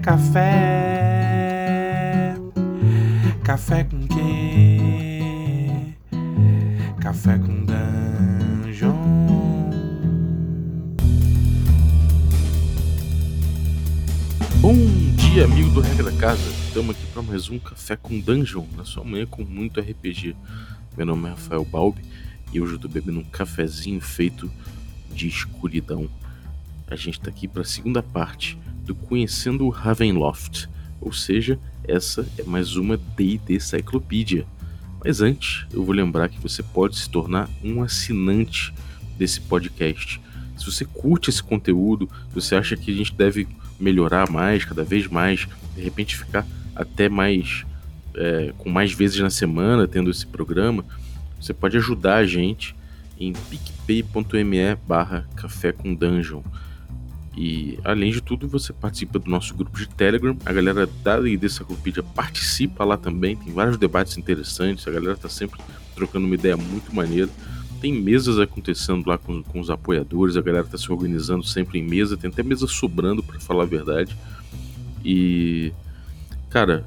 café. Café com quê? Café com dungeon. Bom dia, amigo do Regra da Casa. Estamos aqui para mais um Café com Dungeon, na sua manhã com muito RPG. Meu nome é Rafael Balbi e hoje eu estou bebendo um cafezinho feito de escuridão. A gente está aqui para a segunda parte do Conhecendo o Ravenloft, ou seja, essa é mais uma D&D Cyclopedia. Mas antes, eu vou lembrar que você pode se tornar um assinante desse podcast. Se você curte esse conteúdo, se você acha que a gente deve melhorar mais, cada vez mais, de repente ficar até mais é, com mais vezes na semana tendo esse programa, você pode ajudar a gente em picpay.me barra café com dungeon. E além de tudo, você participa do nosso grupo de Telegram. A galera da Cyclopedia participa lá também. Tem vários debates interessantes. A galera tá sempre trocando uma ideia muito maneira. Tem mesas acontecendo lá com, com os apoiadores. A galera tá se organizando sempre em mesa. Tem até mesa sobrando, para falar a verdade. E. Cara,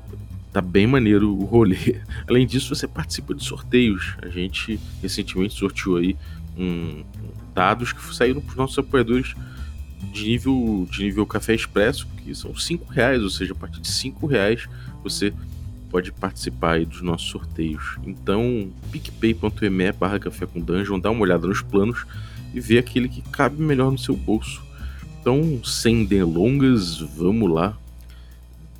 tá bem maneiro o rolê. Além disso, você participa de sorteios. A gente recentemente sorteou aí um, dados que saíram para os nossos apoiadores de nível de nível café expresso, que são 5 reais, ou seja, a partir de 5 reais você pode participar dos nossos sorteios. Então, picpay.me barra café com dungeon, dá uma olhada nos planos e vê aquele que cabe melhor no seu bolso. Então, sem delongas, vamos lá.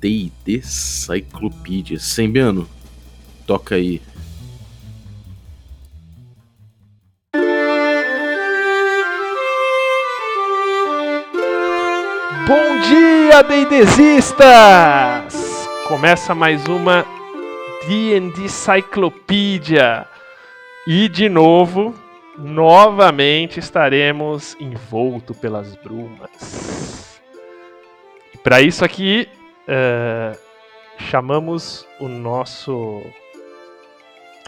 D&D Cyclopedia. Sembiano, toca aí. Bom dia, D&Dzistas! Começa mais uma D&D Cyclopedia. E de novo, novamente estaremos envolto pelas brumas. Para isso aqui, uh, chamamos o nosso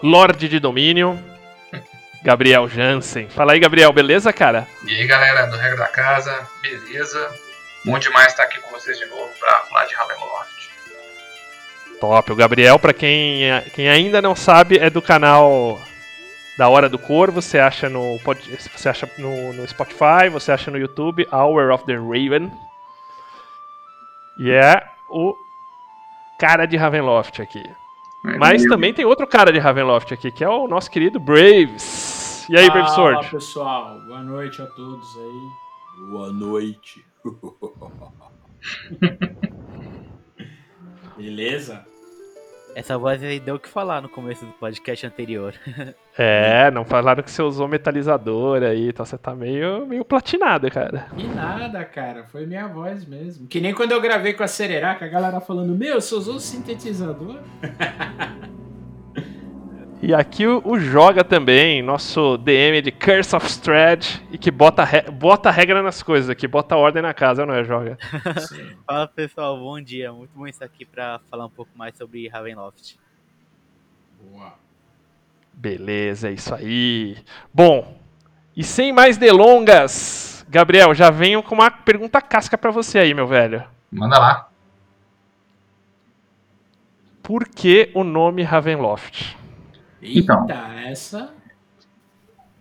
Lorde de Domínio, Gabriel Jansen. Fala aí, Gabriel, beleza, cara? E aí, galera do Regra da Casa, beleza? Bom demais estar aqui com vocês de novo para falar de Ravenloft. Top. O Gabriel, para quem, quem ainda não sabe, é do canal da Hora do Corvo. Você acha no, você acha no, no Spotify, você acha no YouTube, Hour of the Raven. E é o cara de Ravenloft aqui. É Mas também tem outro cara de Ravenloft aqui, que é o nosso querido Braves. E aí, Brave Sword? Olá, pessoal. Boa noite a todos aí. Boa noite. Beleza? Essa voz aí deu o que falar no começo do podcast anterior. É, não falaram que você usou metalizador aí, então você tá meio, meio platinado, cara. Que nada, cara, foi minha voz mesmo. Que nem quando eu gravei com a Sereraca, a galera falando, meu, você usou sintetizador? E aqui o, o, Joga também, nosso DM de Curse of Strahd, e que bota, re, bota regra nas coisas aqui, bota ordem na casa, não é, Joga? Fala pessoal, bom dia. Muito bom estar aqui para falar um pouco mais sobre Ravenloft. Boa. Beleza, é isso aí. Bom, e sem mais delongas, Gabriel, já venho com uma pergunta casca para você aí, meu velho. Manda lá. Por que o nome Ravenloft? Então, Eita, essa.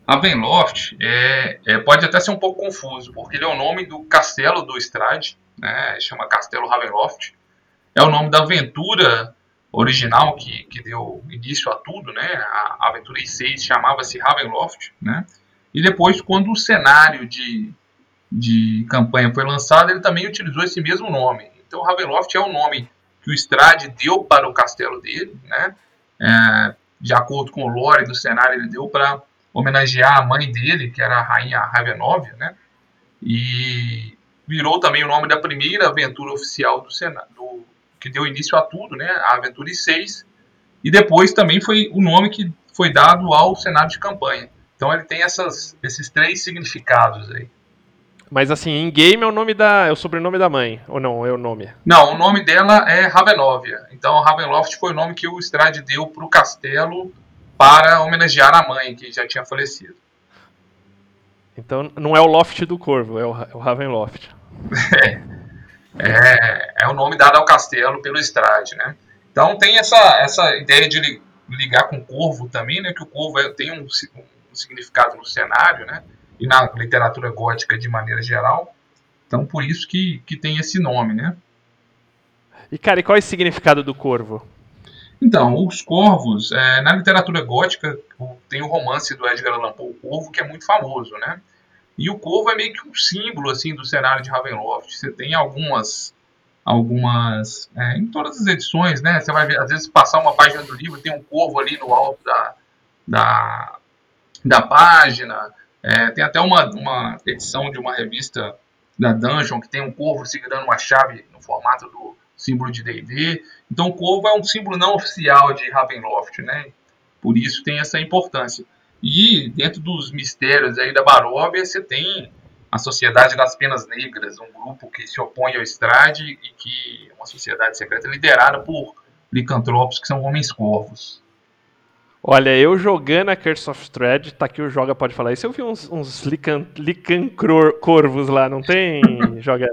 Ravenloft é, é, pode até ser um pouco confuso, porque ele é o nome do castelo do Strade, né? Chama Castelo Ravenloft. É o nome da aventura original que, que deu início a tudo, né? A aventura I6 chamava-se Ravenloft, né? E depois, quando o cenário de, de campanha foi lançado, ele também utilizou esse mesmo nome. Então, Ravenloft é o nome que o Strade deu para o castelo dele, né? É, de acordo com o lore do cenário, ele deu para homenagear a mãe dele, que era a rainha Ravenóvia, né? E virou também o nome da primeira aventura oficial do cenário, do, que deu início a tudo, né? A Aventura 6. E depois também foi o nome que foi dado ao cenário de campanha. Então ele tem essas, esses três significados aí. Mas assim, em game é o nome da. é o sobrenome da mãe, ou não? É o nome? Não, o nome dela é Ravenóvia. Então Ravenloft foi o nome que o Strade deu para o castelo para homenagear a mãe, que já tinha falecido. Então não é o Loft do Corvo, é o, é o Ravenloft. é, é, é o nome dado ao castelo pelo Strade, né? Então tem essa, essa ideia de ligar com o corvo também, né? Que o corvo é, tem um, um significado no cenário, né? E na literatura gótica de maneira geral. Então por isso que, que tem esse nome, né? E cara, e qual é o significado do corvo? Então, os corvos, é, na literatura gótica, tem o romance do Edgar Allan Poe, o Corvo, que é muito famoso, né? E o corvo é meio que um símbolo assim do cenário de Ravenloft. Você tem algumas algumas é, em todas as edições, né? Você vai ver, às vezes passar uma página do livro tem um corvo ali no alto da da, da página. É, tem até uma, uma edição de uma revista da Dungeon que tem um corvo segurando uma chave no formato do símbolo de D&D. Então o corvo é um símbolo não oficial de Ravenloft, né? Por isso tem essa importância. E dentro dos mistérios aí da Baróvia, você tem a Sociedade das Penas Negras, um grupo que se opõe ao Estrade e que é uma sociedade secreta liderada por licantropos que são homens corvos. Olha, eu jogando a Curse of Thread, tá aqui o Joga pode falar isso. Eu vi uns, uns lican, licancorvos lá, não tem, Joga?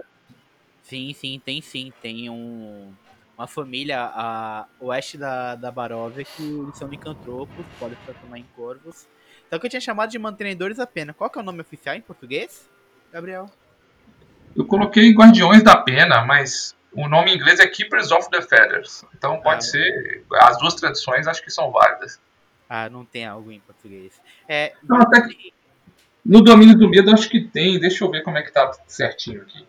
Sim, sim, tem sim. Tem um, uma família a oeste da, da Baróvia que eles são licantropos, podem se transformar em corvos. Então que eu tinha chamado de mantenedores da pena. Qual que é o nome oficial em português, Gabriel? Eu coloquei Guardiões da Pena, mas o nome em inglês é Keepers of the Feathers. Então pode ah, ser. As duas tradições acho que são válidas. Ah, não tem algo em português. É, não, até que no domínio do medo acho que tem. Deixa eu ver como é que tá certinho aqui.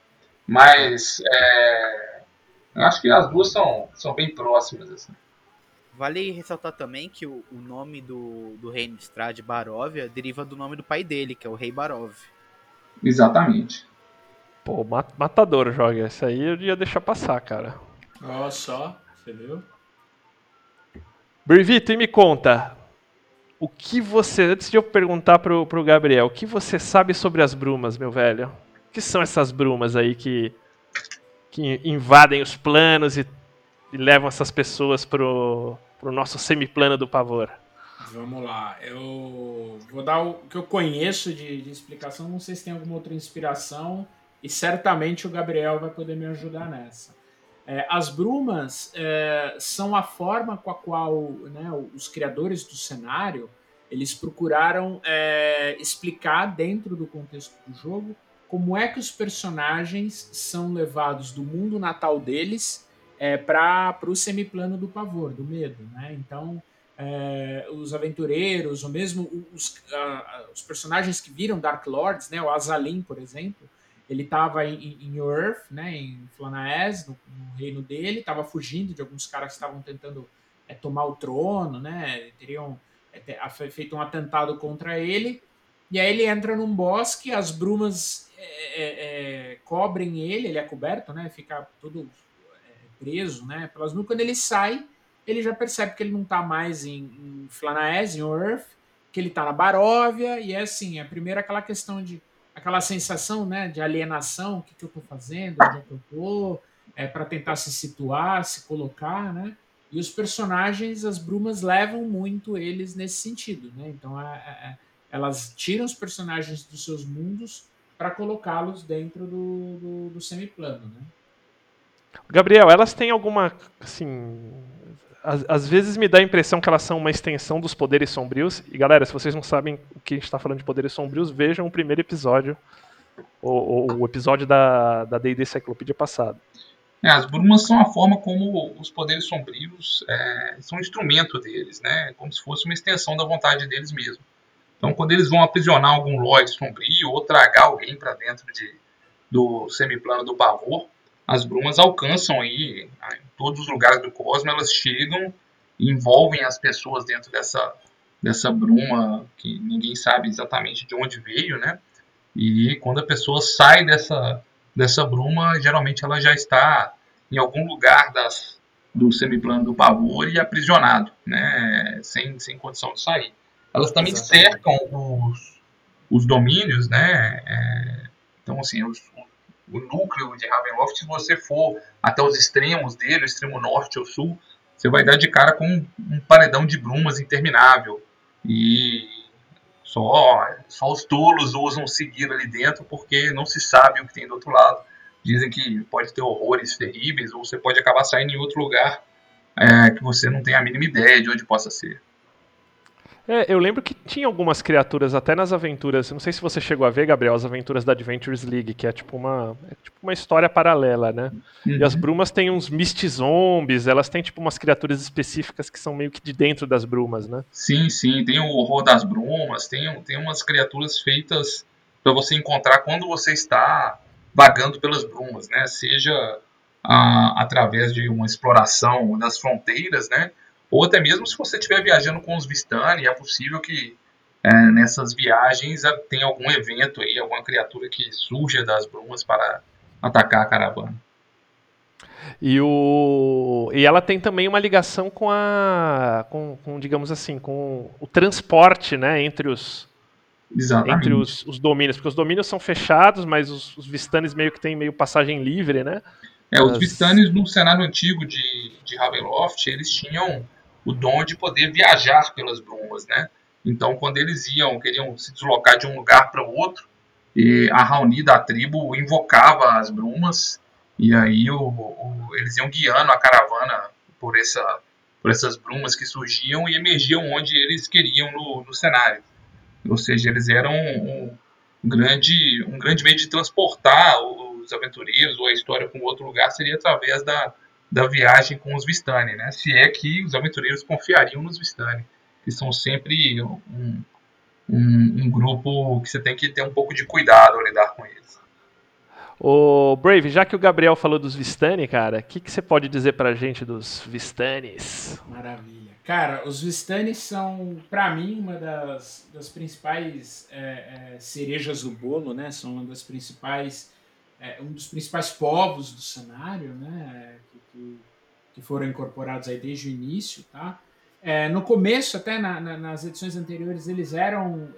Mas é, eu acho que as duas são, são bem próximas. Assim. Vale ressaltar também que o, o nome do, do rei Strad Baróvia deriva do nome do pai dele, que é o rei Barov. Exatamente. Pô, matador joga. Essa aí eu ia deixar passar, cara. Ó, só, você viu? Brivito, e me conta. O que você. Antes de eu perguntar pro, pro Gabriel, o que você sabe sobre as brumas, meu velho? O que são essas brumas aí que. que invadem os planos e e levam essas pessoas pro, pro nosso semiplano do pavor? Vamos lá, eu vou dar o que eu conheço de, de explicação, não sei se tem alguma outra inspiração, e certamente o Gabriel vai poder me ajudar nessa. É, as brumas é, são a forma com a qual né, os criadores do cenário eles procuraram é, explicar dentro do contexto do jogo como é que os personagens são levados do mundo natal deles é, para o semiplano do pavor, do medo. Né? Então, é, os aventureiros, ou mesmo os, uh, os, personagens que viram Dark Lords, né? o Azalin, por exemplo, ele estava em, em Earth, né? em Flanaes, no, no reino dele, estava fugindo de alguns caras que estavam tentando é, tomar o trono, né? teriam é, feito um atentado contra ele, e aí ele entra num bosque, as brumas é, é, é cobrem ele, ele é coberto, né? fica tudo preso, né, pelas nuvens, quando ele sai, ele já percebe que ele não está mais em, em Flanaes, em Earth, que ele está na Baróvia, e é assim, é primeiro aquela questão de, aquela sensação, né, de alienação, o que, que eu estou fazendo, onde eu estou, é para tentar se situar, se colocar, né, e os personagens, as brumas levam muito eles nesse sentido, né, então é, é, é elas tiram os personagens dos seus mundos para colocá-los dentro do, do, do semiplano, né. Gabriel, elas têm alguma. Assim. Às, às, vezes me dá a impressão que elas são uma extensão dos poderes sombrios. E galera, se vocês não sabem o que a gente está falando de poderes sombrios, vejam o primeiro episódio. O, o episódio da D&D Cyclopedia passado. É, as brumas são a forma como os poderes sombrios é, são um instrumento deles, né? Como se fosse uma extensão da vontade deles mesmo. Então, quando eles vão aprisionar algum Lloyd sombrio ou tragar alguém para dentro de, do semiplano do pavor, as brumas alcançam aí em todos os lugares do cosmos, elas chegam e envolvem as pessoas dentro dessa, dessa bruma que ninguém sabe exatamente de onde veio, né? E quando a pessoa sai dessa, dessa bruma, geralmente ela já está em algum lugar das, do semiplano do pavor e aprisionado, né? Sem, sem condição de sair. Elas também Exatamente. cercam os, os domínios, né? É, então, assim, os, o núcleo de Ravenloft, se você for até os extremos dele, o extremo norte ou sul, você vai dar de cara com um, um paredão de brumas interminável. E só, só os tolos ousam seguir ali dentro porque não se sabe o que tem do outro lado. dizem que pode ter horrores terríveis, ou você pode acabar saindo em outro lugar é, que você não tem a mínima ideia de onde possa ser. É, eu lembro que tinha algumas criaturas até nas aventuras. Não sei se você chegou a ver, Gabriel, as aventuras da Adventures League, que é tipo uma, é tipo uma história paralela, né? Uhum. E as brumas têm uns zombies, elas têm tipo umas criaturas específicas que são meio que de dentro das brumas, né? Sim, sim, tem o horror das brumas, tem, tem umas criaturas feitas para você encontrar quando você está vagando pelas brumas, né? Seja ah, através de uma exploração das fronteiras, né? Ou até mesmo se você estiver viajando com os Vistani, é possível que é, nessas viagens tenha algum evento aí, alguma criatura que surja das brumas para atacar a caravana. E, o... e ela tem também uma ligação com a. Com, com digamos assim, com o transporte né, entre os. Exatamente. Entre os, os domínios, porque os domínios são fechados, mas os, os Vistanes meio que tem meio passagem livre, né? É, os Vistanes no cenário antigo de, de Ravenloft, eles tinham o dom de poder viajar pelas brumas, né? Então, quando eles iam, queriam se deslocar de um lugar para o outro, e a Raoni da tribo invocava as brumas, e aí o, o, eles iam guiando a caravana por, essa, por essas brumas que surgiam e emergiam onde eles queriam no, no cenário. Ou seja, eles eram um, um, grande, um grande meio de transportar os aventureiros ou a história para um outro lugar seria através da, da viagem com os Vistani, né? Se é que os aventureiros confiariam nos Vistani, que são sempre um, um, um, grupo que você tem que ter um pouco de cuidado ao lidar com eles. O Brave, já que o Gabriel falou dos Vistani, cara, o que, que você pode dizer pra gente dos Vistanis? Maravilha. Cara, os Vistanis são, para mim, uma das, das principais é, é, cerejas do bolo, né? São uma das principais, é, um dos principais povos do cenário, né? que, que foram incorporados aí desde o início, tá? É, no começo, até na, na, nas edições anteriores, eles eram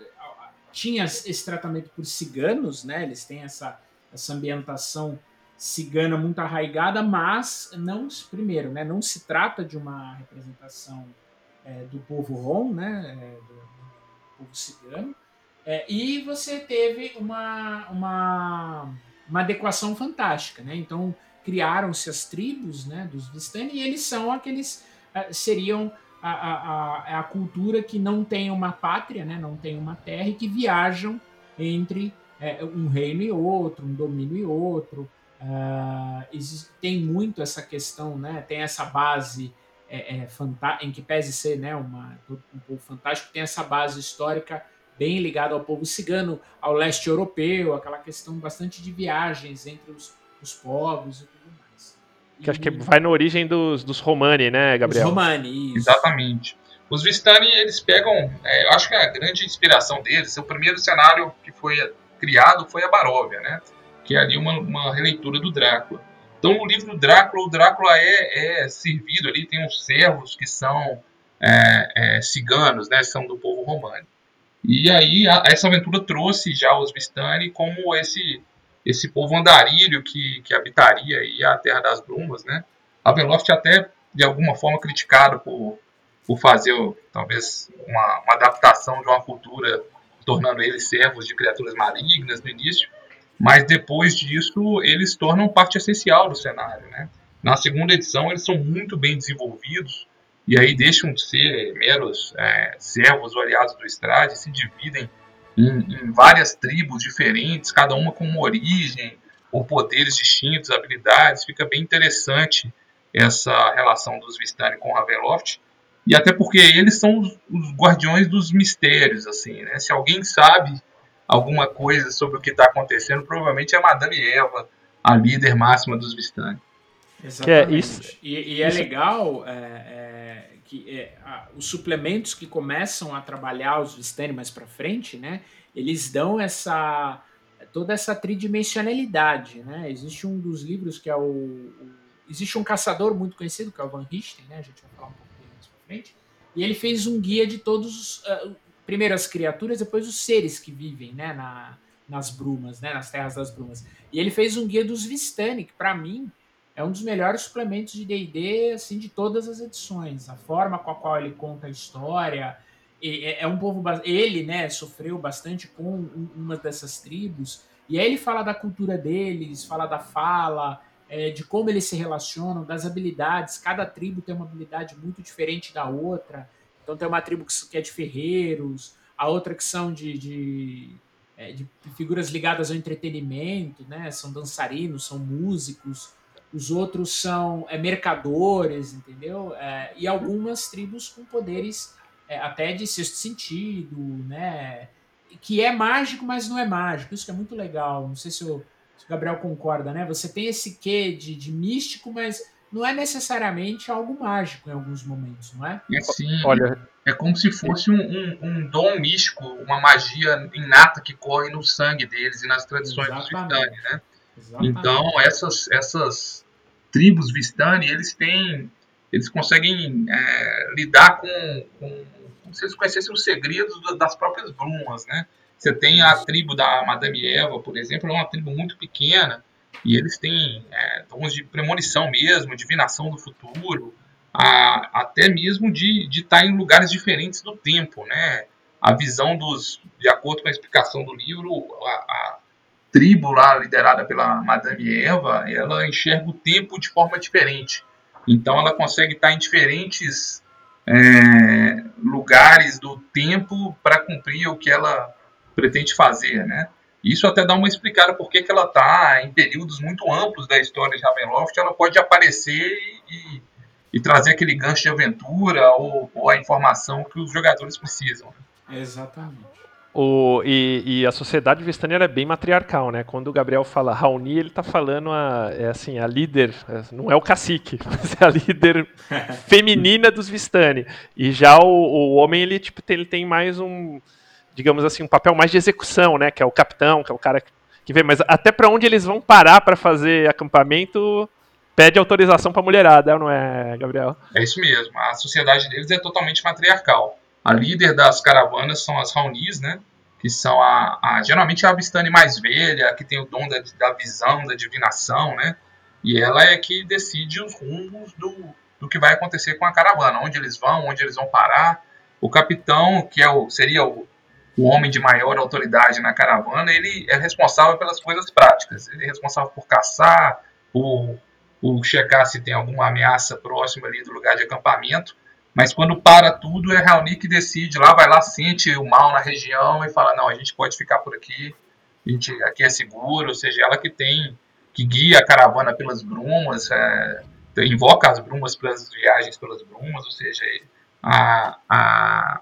tinha esse tratamento por ciganos, né? Eles têm essa, essa ambientação cigana muito arraigada, mas não primeiro, né? Não se trata de uma representação é, do povo rom, né? É, do, do, povo cigano. É, e você teve uma, uma, uma adequação fantástica, né? Então criaram-se as tribos né, dos Vistani e eles são aqueles uh, seriam a, a, a, cultura que não tem uma pátria, né, não tem uma terra e que viajam entre é, um reino e outro, um domínio e outro. Uh, existe, tem muito essa questão, né, tem essa base é, é, em que pese ser né, uma, um povo fantástico, tem essa base histórica bem ligada ao povo cigano, ao leste europeu, aquela questão bastante de viagens entre os, os povos que acho que vai na origem dos, dos Romani, né, Gabriel? Os Romani, isso. Exatamente. Os Vistani, eles pegam, é, eu acho que a grande inspiração deles, o primeiro cenário que foi criado foi a Baróvia, né? Que é ali uma, uma releitura do Drácula. Então, no livro do Drácula, o Drácula é, é servido ali, tem uns servos que são é, é, ciganos, né? São do povo romano. E aí, a, essa aventura trouxe já os Vistani como esse esse povo andarilho que, que habitaria aí a Terra das Brumas, né? Ravenloft até de alguma forma criticado por, por fazer talvez uma, uma adaptação de uma cultura tornando eles servos de criaturas malignas no início, mas depois disso eles tornam parte essencial do cenário, né? Na segunda edição eles são muito bem desenvolvidos e aí deixam de ser meros é, servos ou aliados do Estrade e se dividem em, em várias tribos diferentes, cada uma com uma origem, ou poderes distintos, habilidades. Fica bem interessante essa relação dos Vistani com Ravenloft. E até porque eles são os, os, guardiões dos mistérios, assim, né? Se alguém sabe alguma coisa sobre o que está acontecendo, provavelmente é Madame Eva, a líder máxima dos Vistani. Exatamente. É isso, e, e é isso. legal é, é, que é, a, os suplementos que começam a trabalhar os Vistani mais para frente, né? Eles dão essa toda essa tridimensionalidade, né? Existe um dos livros que é o, o existe um caçador muito conhecido que é o Van Richten, né? A gente vai falar um pouco dele mais para frente. E ele fez um guia de todos os uh, primeiro as criaturas, depois os seres que vivem, né? Na, nas brumas, né? Nas terras das brumas. E ele fez um guia dos Vistani, que para mim é um dos melhores suplementos de D&D assim de todas as edições. A forma com a qual ele conta a história é, é um povo ele, né, sofreu bastante com uma dessas tribos. E aí ele fala da cultura deles, fala da fala, é, de como eles se relacionam, das habilidades. Cada tribo tem uma habilidade muito diferente da outra. Então tem uma tribo que é de ferreiros, a outra que são de, de, é, de figuras ligadas ao entretenimento, né? São dançarinos, são músicos. Os outros são é, mercadores, entendeu? É, e algumas tribos com poderes é, até de sexto sentido, né? Que é mágico, mas não é mágico. Isso que é muito legal. Não sei se o, se o Gabriel concorda, né? Você tem esse quê de, de místico, mas não é necessariamente algo mágico em alguns momentos, não é? É sim. Olha, É como se fosse um, um, um dom místico, uma magia inata que corre no sangue deles e nas tradições dos né? Exatamente. Então, essas, essas tribos Vistani, eles têm. Eles conseguem é, lidar com, com. Como se eles conhecessem os segredos da- das próprias brumas, né? Você tem a tribo da Madame Eva, por exemplo, é uma tribo muito pequena e eles têm é, dons de premonição mesmo, divinação do futuro, a- até mesmo de de estar em lugares diferentes do tempo, né? A visão dos, de acordo com a explicação do livro, a, a tribo lá liderada pela Madame Eva, ela enxerga o tempo de forma diferente. Então ela consegue estar em diferentes é, lugares do tempo para cumprir o que ela pretende fazer, né? Isso até dá uma explicada por que ela está em períodos muito amplos da história de Ravenloft, ela pode aparecer e, e trazer aquele gancho de aventura ou, ou a informação que os jogadores precisam. Exatamente. O, e, e a sociedade vistânia ela é bem matriarcal, né? Quando o Gabriel fala Raoni, ele tá falando a, é assim, a líder, é, não é o cacique, mas é a líder feminina dos Vistani. E já o, o homem, ele, tipo, tem, ele tem mais um, digamos assim, um papel mais de execução, né? Que é o capitão, que é o cara que, que vê. Mas até para onde eles vão parar para fazer acampamento, pede autorização pra mulherada, não é, Gabriel? É isso mesmo. A sociedade deles é totalmente matriarcal. A líder das caravanas são as Raunis, né? Que são a, a geralmente a Avistani mais velha, que tem o dom da, da visão, da divinação, né? E ela é que decide os rumos do, do que vai acontecer com a caravana, onde eles vão, onde eles vão parar. O capitão, que é o, seria o, o homem de maior autoridade na caravana, ele é responsável pelas coisas práticas. Ele é responsável por caçar, por, por checar se tem alguma ameaça próxima ali do lugar de acampamento. Mas quando para tudo, é Raoni que decide lá, vai lá, sente o mal na região e fala, não, a gente pode ficar por aqui, a gente, aqui é seguro, ou seja, ela que tem, que guia a caravana pelas brumas, é, invoca as brumas pelas viagens pelas brumas, ou seja, a, a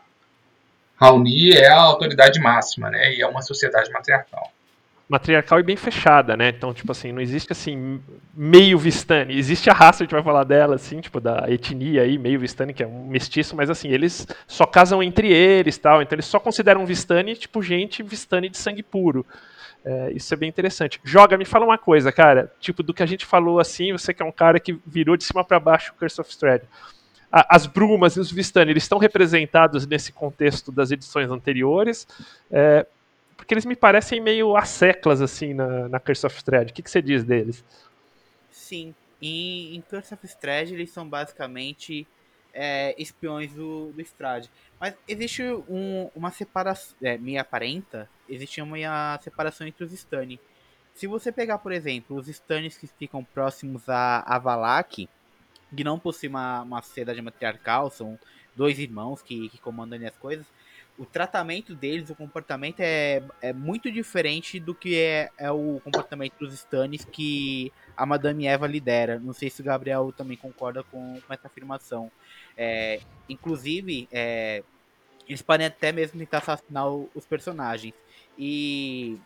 Raoni é a autoridade máxima, né, e é uma sociedade matriarcal. Matriarcal e bem fechada, né? Então, tipo assim, não existe assim meio Vistani. Existe a raça, a gente vai falar dela, assim, tipo, da etnia aí, meio Vistani, que é um mestiço, mas assim, eles só casam entre eles tal. Então eles só consideram Vistani, tipo, gente Vistani de sangue puro. É, isso é bem interessante. Joga, me fala uma coisa, cara. Tipo, do que a gente falou assim, você que é um cara que virou de cima para baixo o Curse of Strahd. As brumas e os Vistani, eles estão representados nesse contexto das edições anteriores. É, porque eles me parecem meio asseclas, assim, na, na Curse of Strahd. O que, que você diz deles? Sim. E em Curse of Strahd eles são basicamente é, espiões do, do. Mas existe um- uma separação. É, me aparenta, existe uma separação entre os Stani. Se você pegar, por exemplo, os Stanis que ficam próximos a, a Valak, que não possuem uma, uma sociedade matriarcal, são dois irmãos que, que comandam as coisas, o tratamento deles, o comportamento é, é muito diferente do que é, é o comportamento dos Stannis que a Madame Eva lidera. Não sei se o Gabriel também concorda com, com essa afirmação. É, inclusive, é, eles podem até mesmo tentar assassinar o- os personagens. E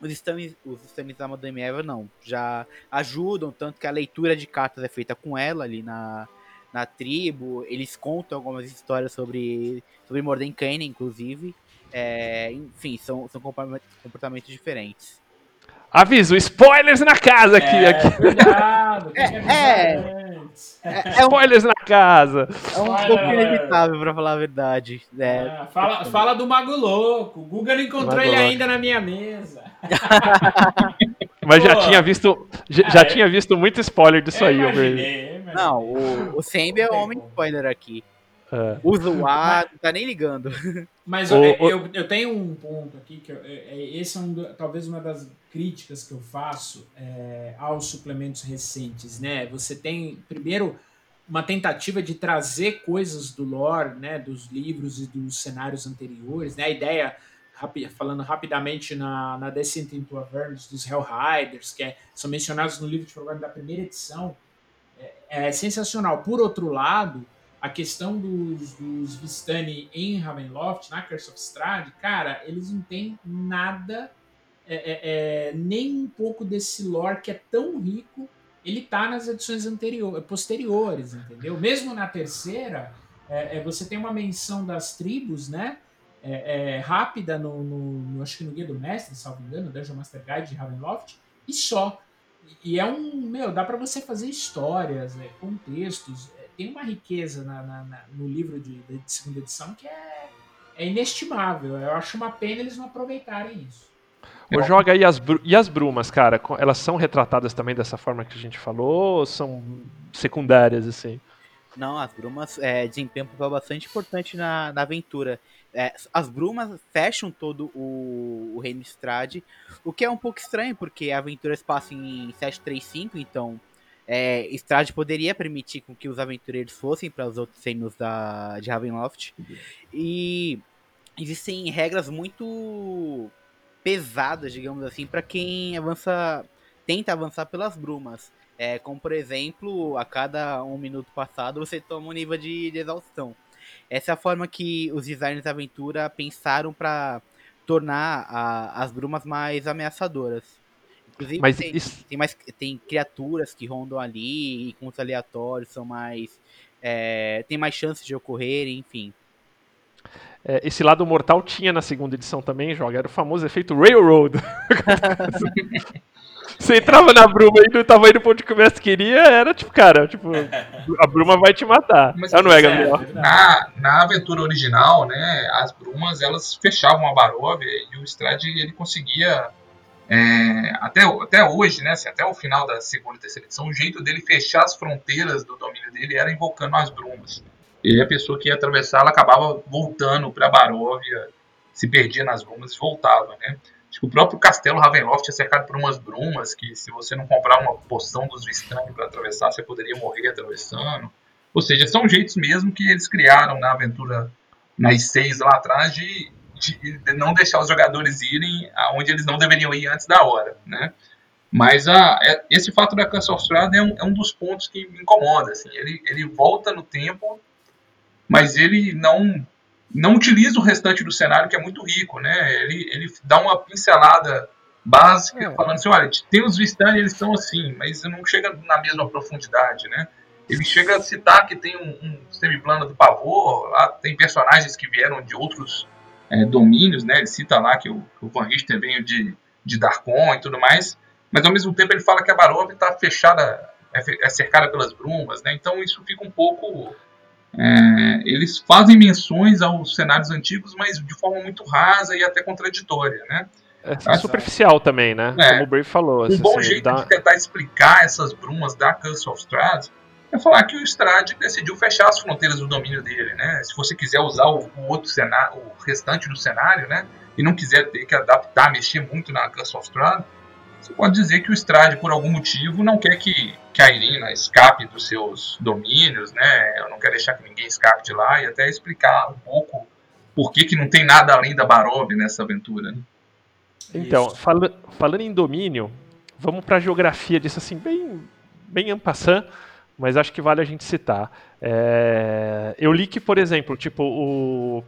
os Stannis, os Stannis da Madame Eva não. Já ajudam, tanto que a leitura de cartas é feita com ela ali na, na tribo. Eles contam algumas histórias sobre, sobre Mordenkainen, inclusive. É, enfim, são, são comportamentos, diferentes. Aviso, spoilers na casa aqui. é, aqui. cuidado, É, é. É, é Spoilers na casa. é um pouco inevitável, pra falar a verdade. É, É, fala, fala do Mago Louco. O Guga não encontrou ele Louco. ainda na minha mesa. Mas já tinha visto. Já, Ah, já é. tinha visto muito spoiler disso Eu aí, imaginei, imaginei. Não, o, o Sembi é homem spoiler aqui. Usa o ar, não tá nem ligando. Mas O- eu, o- eu, eu tenho um ponto aqui que eu- é- é- esse é um, talvez uma das críticas que eu faço é, aos suplementos recentes, né? Você tem primeiro uma tentativa de trazer coisas do lore, né, dos livros e dos cenários anteriores, né? A ideia rapi- falando rapidamente na, na Descent into Avernus dos Hellriders, que é- são mencionados no livro de programa da primeira edição, é, é sensacional. Por outro lado, a questão dos, dos Vistani em Ravenloft, na Curse of Strahd, cara, eles não têm nada, é, é, é, nem um pouco desse lore que é tão rico, ele tá nas edições anteriores, posteriores, entendeu? Mesmo na terceira, é, é, você tem uma menção das tribos, né? É, é, rápida no, no- no- acho que no Guia do Mestre, salvo engano, Dungeon Master Guide de Ravenloft, e só. E é um, meu, dá para você fazer histórias, é, contextos, é, tem uma riqueza na- na- na- no livro de, de segunda edição que é, é inestimável. Eu acho uma pena eles não aproveitarem isso. Ô, joga aí as, e as brumas, cara? Elas são retratadas também dessa forma que a gente falou ou são secundárias, assim? Não, as brumas é, desempenham um papel bastante importante na, na aventura. É, as brumas fecham todo o, o Reino Strade, o que é um pouco estranho, porque a aventura se passa em 735, então é, Strade poderia permitir com que os aventureiros fossem para os outros reinos da, de Ravenloft. E existem regras muito pesadas, digamos assim, para quem avança, tenta avançar pelas brumas. É, como por exemplo, a cada um minuto passado você toma um nível de, de exaustão. Essa é a forma que os designers da aventura pensaram para tornar a- as brumas mais ameaçadoras. Inclusive, Mas tem, isso- tem mais tem criaturas que rondam ali, encontros aleatórios são mais. É, tem mais chances de ocorrerem, enfim. É, esse lado mortal tinha na segunda edição também, joga. Era o famoso efeito Railroad. Você entrava na bruma e não tava indo pra onde o mestre queria, era tipo, cara, tipo, a bruma vai te matar. Mas Ela não é, É, Gabriel? Na, na aventura original, né, as brumas elas fechavam a Baróvia e o Strade ele conseguia é, até, até hoje, né, assim, até o final da segunda e terceira edição, o jeito dele fechar as fronteiras do domínio dele era invocando as brumas. E aí a pessoa que ia atravessar, ela acabava voltando para Baróvia, se perdia nas brumas e voltava, né? O próprio castelo Ravenloft é cercado por umas brumas que se você não comprar uma poção dos Vistani para atravessar, você poderia morrer atravessando. Ou seja, são jeitos mesmo que eles criaram na aventura nas seis lá atrás de, de- de não deixar os jogadores irem aonde eles não deveriam ir antes da hora, né? Mas a, é- esse fato da Cancer of Strahd é um, é um dos pontos que me incomoda. Assim. Ele, ele volta no tempo, mas ele não não utiliza o restante do cenário que é muito rico, né? Ele, ele dá uma pincelada básica, É. falando assim, olha, tem os Vistani, eles são assim, mas não chega na mesma profundidade, né? Ele chega a citar que tem um, um semiplano do pavor, lá tem personagens que vieram de outros é, domínios, né? Ele cita lá que o, que o Van Richten veio de, de Darkon e tudo mais, mas ao mesmo tempo ele fala que a Barov está fechada, é, é cercada pelas brumas, né? Então isso fica um pouco é, eles fazem menções aos cenários antigos, mas de forma muito rasa e até contraditória, né? É Ah, superficial também, né? É. Como o Brave falou. Um assim, bom ele jeito dá- de tentar explicar essas brumas da Curse of Strahd é falar que o Strahd decidiu fechar as fronteiras do domínio dele, né? Se você quiser usar o, o outro cenário, o restante do cenário, né? E não quiser ter que adaptar, mexer muito na Curse of Strahd, você pode dizer que o Strahd, por algum motivo, não quer que, que a Irina escape dos seus domínios, né? Eu não quer deixar que ninguém escape de lá e até explicar um pouco por que, que não tem nada além da Barov nessa aventura, né? Então, fala- falando em domínio, vamos para a geografia disso assim, bem, bem en passant, mas acho que vale a gente citar. É, eu li que, por exemplo, tipo, o,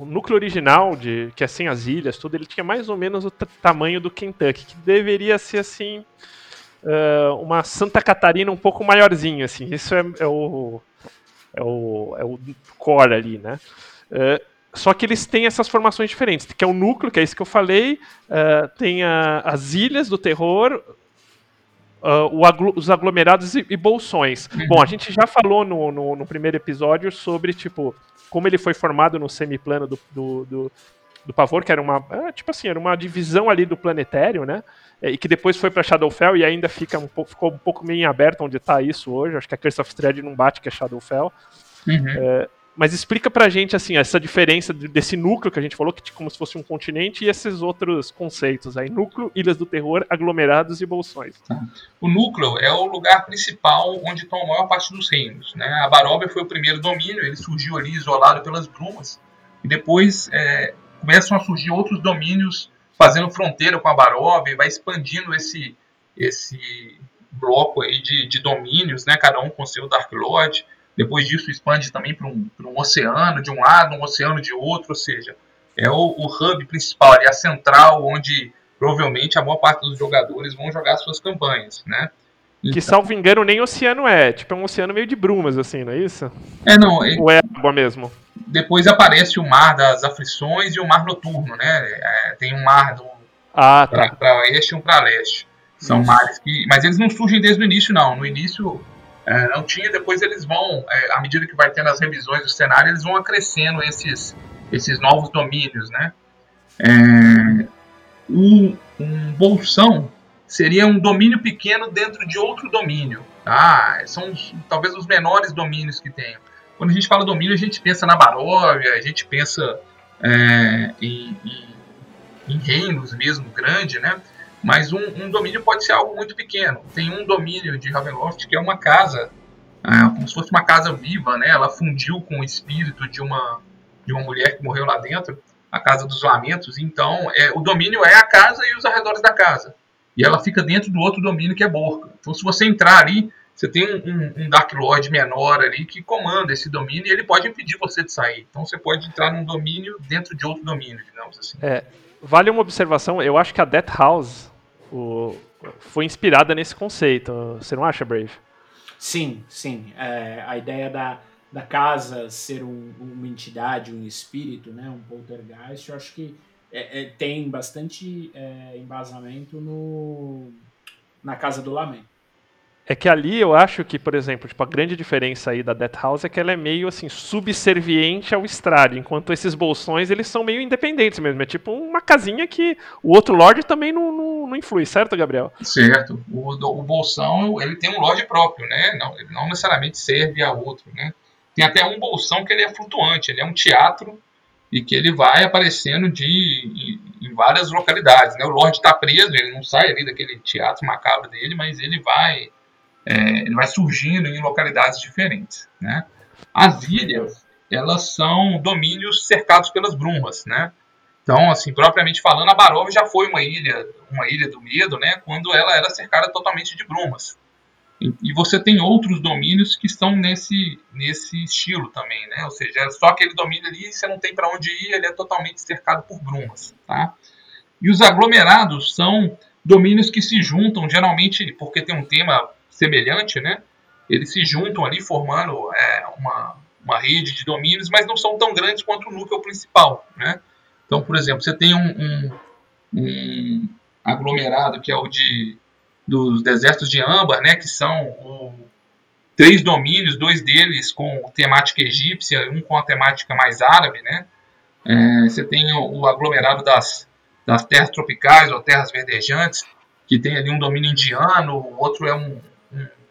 o núcleo original, de, que é sem as ilhas, tudo, ele tinha mais ou menos o ta- tamanho do Kentucky, que deveria ser assim. é, uma Santa Catarina um pouco maiorzinho, assim. Isso é, é o, é, o, é o core ali, né? É, só que eles têm essas formações diferentes, que é o núcleo, que é isso que eu falei, eh, tem a- as ilhas do terror, o aglo- os aglomerados e, e bolsões. Bom, a gente já falou no, no, no primeiro episódio sobre, tipo, como ele foi formado no semiplano do, do, do, do Pavor, que era uma, ah, tipo assim, era uma divisão ali do planetário, né? Eh, E que depois foi para Shadowfell e ainda fica um pouco, ficou um pouco meio em aberto onde está isso hoje. Acho que a Curse of Strahd não bate que é Shadowfell. Uhum. Mas explica pra gente, assim, essa diferença desse núcleo que a gente falou, que como se fosse um continente, e esses outros conceitos aí. Núcleo, Ilhas do Terror, aglomerados e bolsões. O núcleo é o lugar principal onde estão a maior parte dos reinos. Né? A Baróvia foi o primeiro domínio, ele surgiu ali isolado pelas brumas, e depois é, começam a surgir outros domínios fazendo fronteira com a Baróvia, e vai expandindo esse, esse bloco aí de, de domínios, né? cada um com seu Dark Lord. Depois disso, expande também para um, um oceano de um lado, um oceano de outro, ou seja, é o, o hub principal, ali, a central, onde provavelmente a maior parte dos jogadores vão jogar suas campanhas, né? Então, que, salvo engano, nem oceano é. Tipo, é um oceano meio de brumas, assim, não é isso? É, não. É... Ou é água mesmo? Depois aparece o Mar das Aflições e o Mar Noturno, né? É, tem um mar do... Ah, tá. Para oeste e um para leste. São isso. mares que... Mas eles não surgem desde o início, não. No início é, não tinha, depois eles vão, é, à medida que vai tendo as revisões do cenário, eles vão acrescendo esses, esses novos domínios, né? É, um, um bolsão seria um domínio pequeno dentro de outro domínio, tá? São talvez os menores domínios que tem. Quando a gente fala domínio, a gente pensa na Baróvia, a gente pensa é, em, em, em reinos mesmo grande, né? Mas um, um, domínio pode ser algo muito pequeno. Tem um domínio de Ravenloft que é uma casa, é, como se fosse uma casa viva, né? Ela fundiu com o espírito de uma, de uma mulher que morreu lá dentro, a Casa dos Lamentos. Então, é, o domínio é a casa e os arredores da casa. E ela fica dentro do outro domínio que é Borca. Então, se você entrar ali, você tem um, um, Dark Lord menor ali que comanda esse domínio e ele pode impedir você de sair. Então, você pode entrar num domínio dentro de outro domínio, digamos assim. É, Vale uma observação, eu acho que a Death House o, foi inspirada nesse conceito. Você não acha, Brave? Sim, sim. É, a ideia da, da casa ser um, uma entidade, um espírito, né, um poltergeist, eu acho que é, é, tem bastante é, embasamento no, na Casa do Lamento. É que ali eu acho que, por exemplo, tipo, a grande diferença aí da Death House é que ela é meio assim subserviente ao Strade, enquanto esses bolsões eles são meio independentes mesmo. É tipo uma casinha que o outro Lorde também não, não, não influi, certo, Gabriel? Certo. O, o bolsão ele tem um Lorde próprio, né? Não, ele não necessariamente serve a outro, né? Tem até um bolsão que ele é flutuante, ele é um teatro e que ele vai aparecendo de, em, em várias localidades. Né? O Lorde está preso, ele não sai ali daquele teatro macabro dele, mas ele vai é, ele vai surgindo em localidades diferentes. Né? As ilhas, elas são domínios cercados pelas brumas, né? Então, assim, propriamente falando, a Barova já foi uma ilha, uma ilha do medo, né? Quando ela era cercada totalmente de brumas. E, e você tem outros domínios que estão nesse, nesse estilo também, né? Ou seja, é só aquele domínio ali, você não tem para onde ir, ele é totalmente cercado por brumas, tá? E os aglomerados são domínios que se juntam, geralmente, porque tem um tema semelhante, né? Eles se juntam ali formando é, uma, uma rede de domínios, mas não são tão grandes quanto o núcleo principal, né? Então, por exemplo, você tem um, um, um aglomerado que é o de dos desertos de âmbar, né? Que são o, três domínios, dois deles com temática egípcia, um com a temática mais árabe, né? É, você tem o, o aglomerado das, das terras tropicais ou terras verdejantes, que tem ali um domínio indiano, o outro é um, um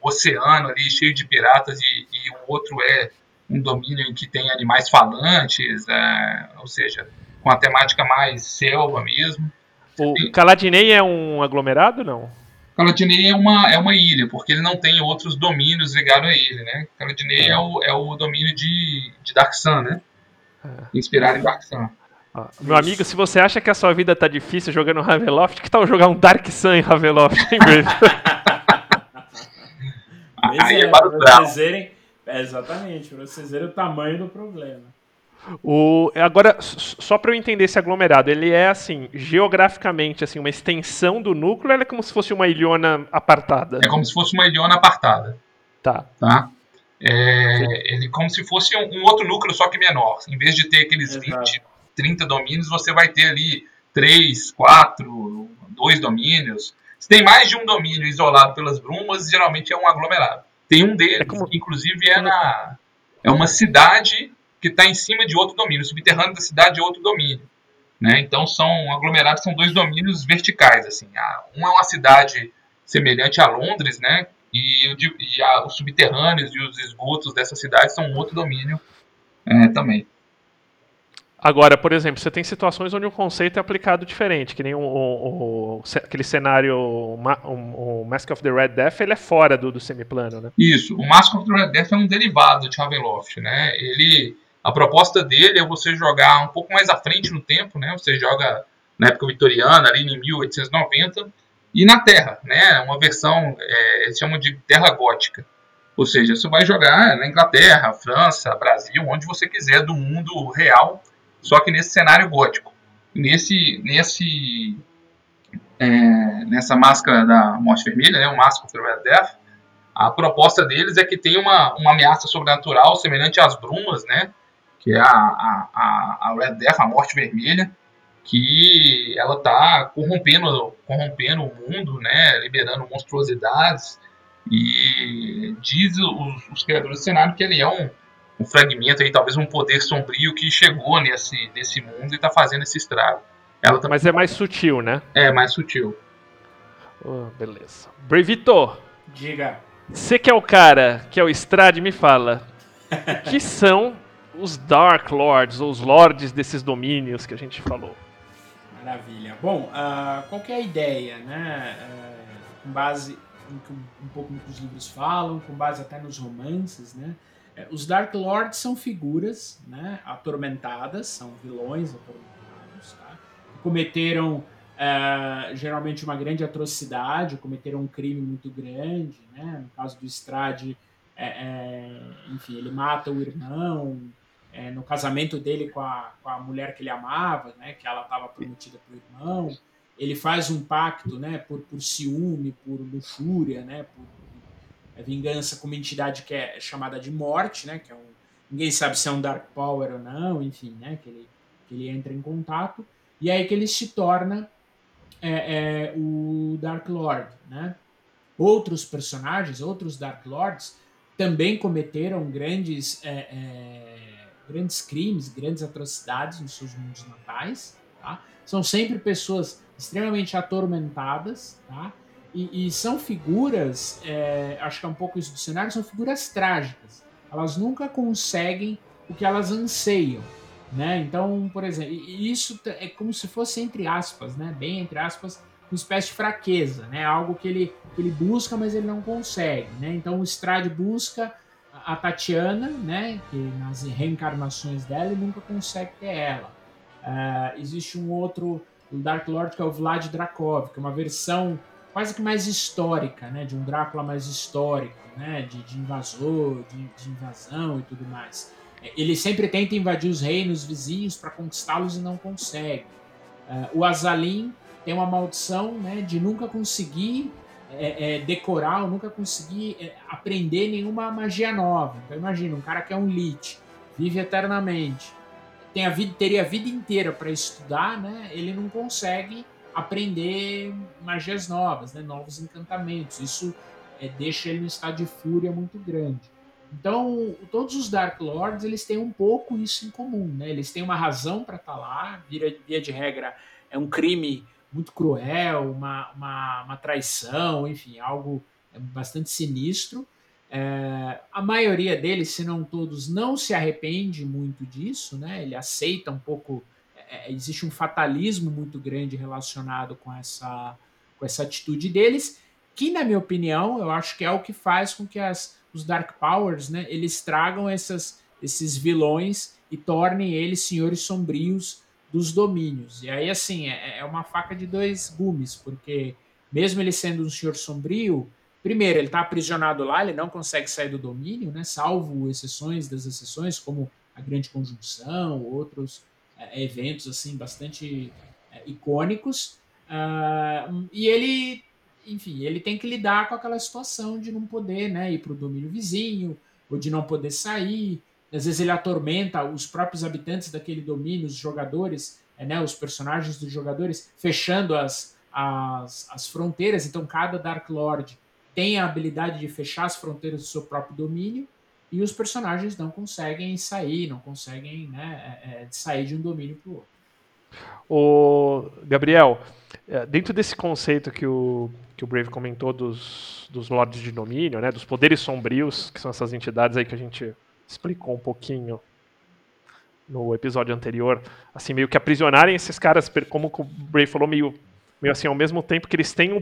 oceano ali cheio de piratas e, e o outro é um domínio em que tem animais falantes, é, ou seja, com a temática mais selva mesmo. O Caladinei é um aglomerado, não? Caladinei é uma, é uma ilha, porque ele não tem outros domínios ligados a ele, né? Caladinei é. é, o, é o domínio de, de Dark Sun, né? É. Inspirado em Dark Sun. Ah, meu amigo, se você acha que a sua vida tá difícil jogando Ravenloft, que tal jogar um Dark Sun em Ravenloft, hein, Aí é, é para vocês verem, é, exatamente, para vocês verem o tamanho do problema. O, agora, só para eu entender esse aglomerado, ele é assim, geograficamente, assim, uma extensão do núcleo, ou é como se fosse uma ilhona apartada? É como se fosse uma ilhona apartada. Tá. Tá. É, ele como se fosse um, um, outro núcleo, só que menor. Em vez de ter aqueles Exato. 20, 30 domínios, você vai ter ali 3, 4, 2 domínios. Se tem mais de um domínio isolado pelas brumas, geralmente é um aglomerado. Tem um deles, é como... que inclusive é, na, é uma cidade que está em cima de outro domínio. O subterrâneo da cidade é outro domínio. Né? Então são aglomerados, são dois domínios verticais. Assim. Um é uma cidade semelhante a Londres, né? e, e a, os subterrâneos e os esgotos dessa cidade são um outro domínio é, também. Agora, por exemplo, você tem situações onde o conceito é aplicado diferente, que nem o, o, o aquele cenário, o, o, Mask of the Red Death, ele é fora do, do semiplano, né? Isso, o Mask of the Red Death é um derivado de Ravenloft, né? Ele, a proposta dele é você jogar um pouco mais à frente no tempo, né? Você joga na época vitoriana, ali em 1890, e na Terra, né? Uma versão, é, eles chamam de Terra Gótica. Ou seja, você vai jogar na Inglaterra, França, Brasil, onde você quiser do mundo real, só que nesse cenário gótico. Nesse, nesse, é, nessa máscara da Morte Vermelha, né, o Mask of the Red Death, a proposta deles é que tem uma, uma ameaça sobrenatural semelhante às brumas, né, que é a, a, a Red Death, a Morte Vermelha, que ela está corrompendo, corrompendo o mundo, né, liberando monstruosidades, e diz os, os criadores do cenário que ele é um, um fragmento aí, talvez um poder sombrio que chegou nesse, nesse mundo e está fazendo esse estrago. Ela tá... Mas é mais sutil, né? É, mais sutil. Oh, beleza. Brevito! Diga. Você que é o cara, que é o Strade, me fala. o que são os Dark Lords, ou os Lords desses domínios que a gente falou? Maravilha. Bom, uh, qual é a ideia, né? Uh, com base em que um pouco no que os livros falam, com base até nos romances, né? É, os Dark Lords são figuras né, atormentadas, são vilões atormentados, tá? cometeram uh, geralmente uma grande atrocidade, cometeram um crime muito grande. Né? No caso do Strade, é, é, enfim, ele mata o irmão. É, no casamento dele com a, com a mulher que ele amava, né, que ela estava prometida para o irmão, ele faz um pacto né, por, por ciúme, por luxúria, né, por é vingança com uma entidade que é chamada de morte, né? Que é um, ninguém sabe se é um Dark Power ou não, enfim, né? Que ele, que ele entra em contato. E aí que ele se torna é, é, o Dark Lord, né? Outros personagens, outros Dark Lords, também cometeram grandes, é, é grandes crimes, grandes atrocidades nos seus mundos natais. Tá? São sempre pessoas extremamente atormentadas, tá? E, e são figuras, é, acho que é um pouco isso do cenário, são figuras trágicas. Elas nunca conseguem o que elas anseiam. Né? Então, por exemplo, isso é como se fosse entre aspas, né? bem entre aspas, uma espécie de fraqueza, né? algo que ele, que ele busca, mas ele não consegue. Né? Então, o Strade busca a Tatiana, né? que nas reencarnações dela ele nunca consegue ter ela. Uh, existe um outro, Dark Lord, que é o Vlad Drakov, que é uma versão quase que mais histórica, né? De um Drácula mais histórico, né? De, de invasor, de, de, invasão e tudo mais. É, ele sempre tenta invadir os reinos vizinhos para conquistá-los e não consegue. Uh, o Azalin tem uma maldição, né? De nunca conseguir é, é, decorar ou nunca conseguir é, aprender nenhuma magia nova. Então imagina, um cara que é um lich, vive eternamente, tem a vida, teria a vida inteira para estudar, né? Ele não consegue aprender magias novas, né, novos encantamentos. Isso é, deixa ele em estado de fúria muito grande. Então, todos os Dark Lords eles têm um pouco isso em comum, né? Eles têm uma razão para estar tá lá, via, via de regra é um crime muito cruel, uma, uma, uma traição, enfim, algo bastante sinistro. É, a maioria deles, se não todos, não se arrepende muito disso, né? Ele aceita um pouco é, existe um fatalismo muito grande relacionado com essa, com essa atitude deles, que, na minha opinião, eu acho que é o que faz com que as, os Dark Powers né, eles tragam essas, esses vilões e tornem eles senhores sombrios dos domínios. E aí, assim, é, é uma faca de dois gumes, porque mesmo ele sendo um senhor sombrio, primeiro, ele está aprisionado lá, ele não consegue sair do domínio, né, salvo exceções das exceções, como a Grande Conjunção, outros é, eventos assim bastante é, icônicos. Uh, e ele, enfim, ele tem que lidar com aquela situação de não poder né, ir para o domínio vizinho, ou de não poder sair. Às vezes ele atormenta os próprios habitantes daquele domínio, os jogadores, é, né, os personagens dos jogadores, fechando as, as, as fronteiras. Então cada Dark Lord tem a habilidade de fechar as fronteiras do seu próprio domínio e os personagens não conseguem sair, não conseguem né, é, é sair de um domínio para o outro. O Gabriel, é, dentro desse conceito que o, que o Brave comentou dos, dos lords de domínio, né, dos poderes sombrios, que são essas entidades aí que a gente explicou um pouquinho no episódio anterior, assim, meio que aprisionarem esses caras, como o Bray falou, meio, meio assim, ao mesmo tempo que eles têm um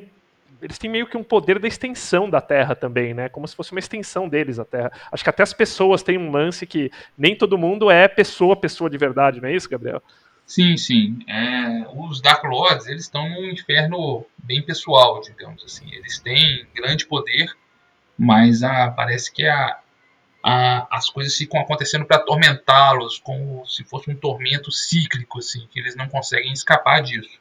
eles têm meio que um poder da extensão da Terra também, né? Como se fosse uma extensão deles a Terra. Acho que até as pessoas têm um lance que nem todo mundo é pessoa, pessoa de verdade, não é isso, Gabriel? Sim, sim. É, os Dark Lords, eles estão num inferno bem pessoal, digamos assim. Eles têm grande poder, mas ah, parece que a, a, as coisas ficam acontecendo para atormentá-los, como se fosse um tormento cíclico, assim, que eles não conseguem escapar disso.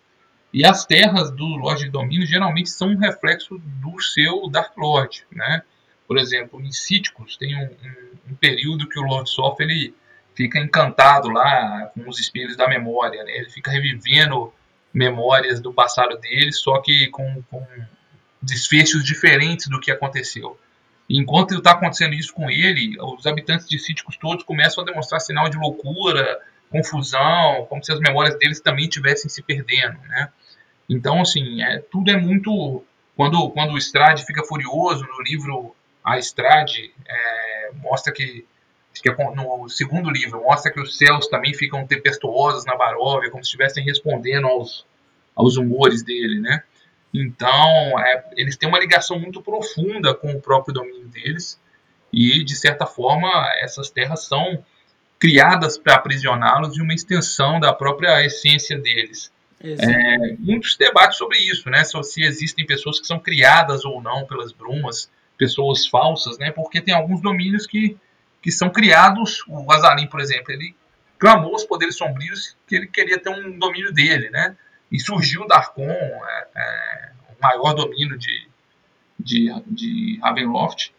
E as terras do Lorde de Domínio geralmente são um reflexo do seu Dark Lord, né? Por exemplo, em Cíticos tem um, um, um período que o Lord Soft ele fica encantado lá com os espelhos da memória, né? Ele fica revivendo memórias do passado dele, só que com, com desfechos diferentes do que aconteceu. Enquanto está acontecendo isso com ele, os habitantes de Cíticos todos começam a demonstrar sinal de loucura, confusão, como se as memórias deles também estivessem se perdendo, né? Então, assim, é, tudo é muito. Quando, quando o Strade fica furioso no livro A Strade, é, mostra que, que é no segundo livro, mostra que os céus também ficam tempestuosos na Baróvia, como se estivessem respondendo aos, aos humores dele, né? Então, é, eles têm uma ligação muito profunda com o próprio domínio deles, e, de certa forma, essas terras são criadas para aprisioná-los e uma extensão da própria essência deles. É, muitos debates sobre isso, né? Se, existem pessoas que são criadas ou não pelas brumas, pessoas falsas, né? Porque tem alguns domínios que, que são criados. O Azalim, por exemplo, ele clamou os poderes sombrios que ele queria ter um domínio dele, né? E surgiu o Darkon, é, é, o maior domínio de, de, de Ravenloft,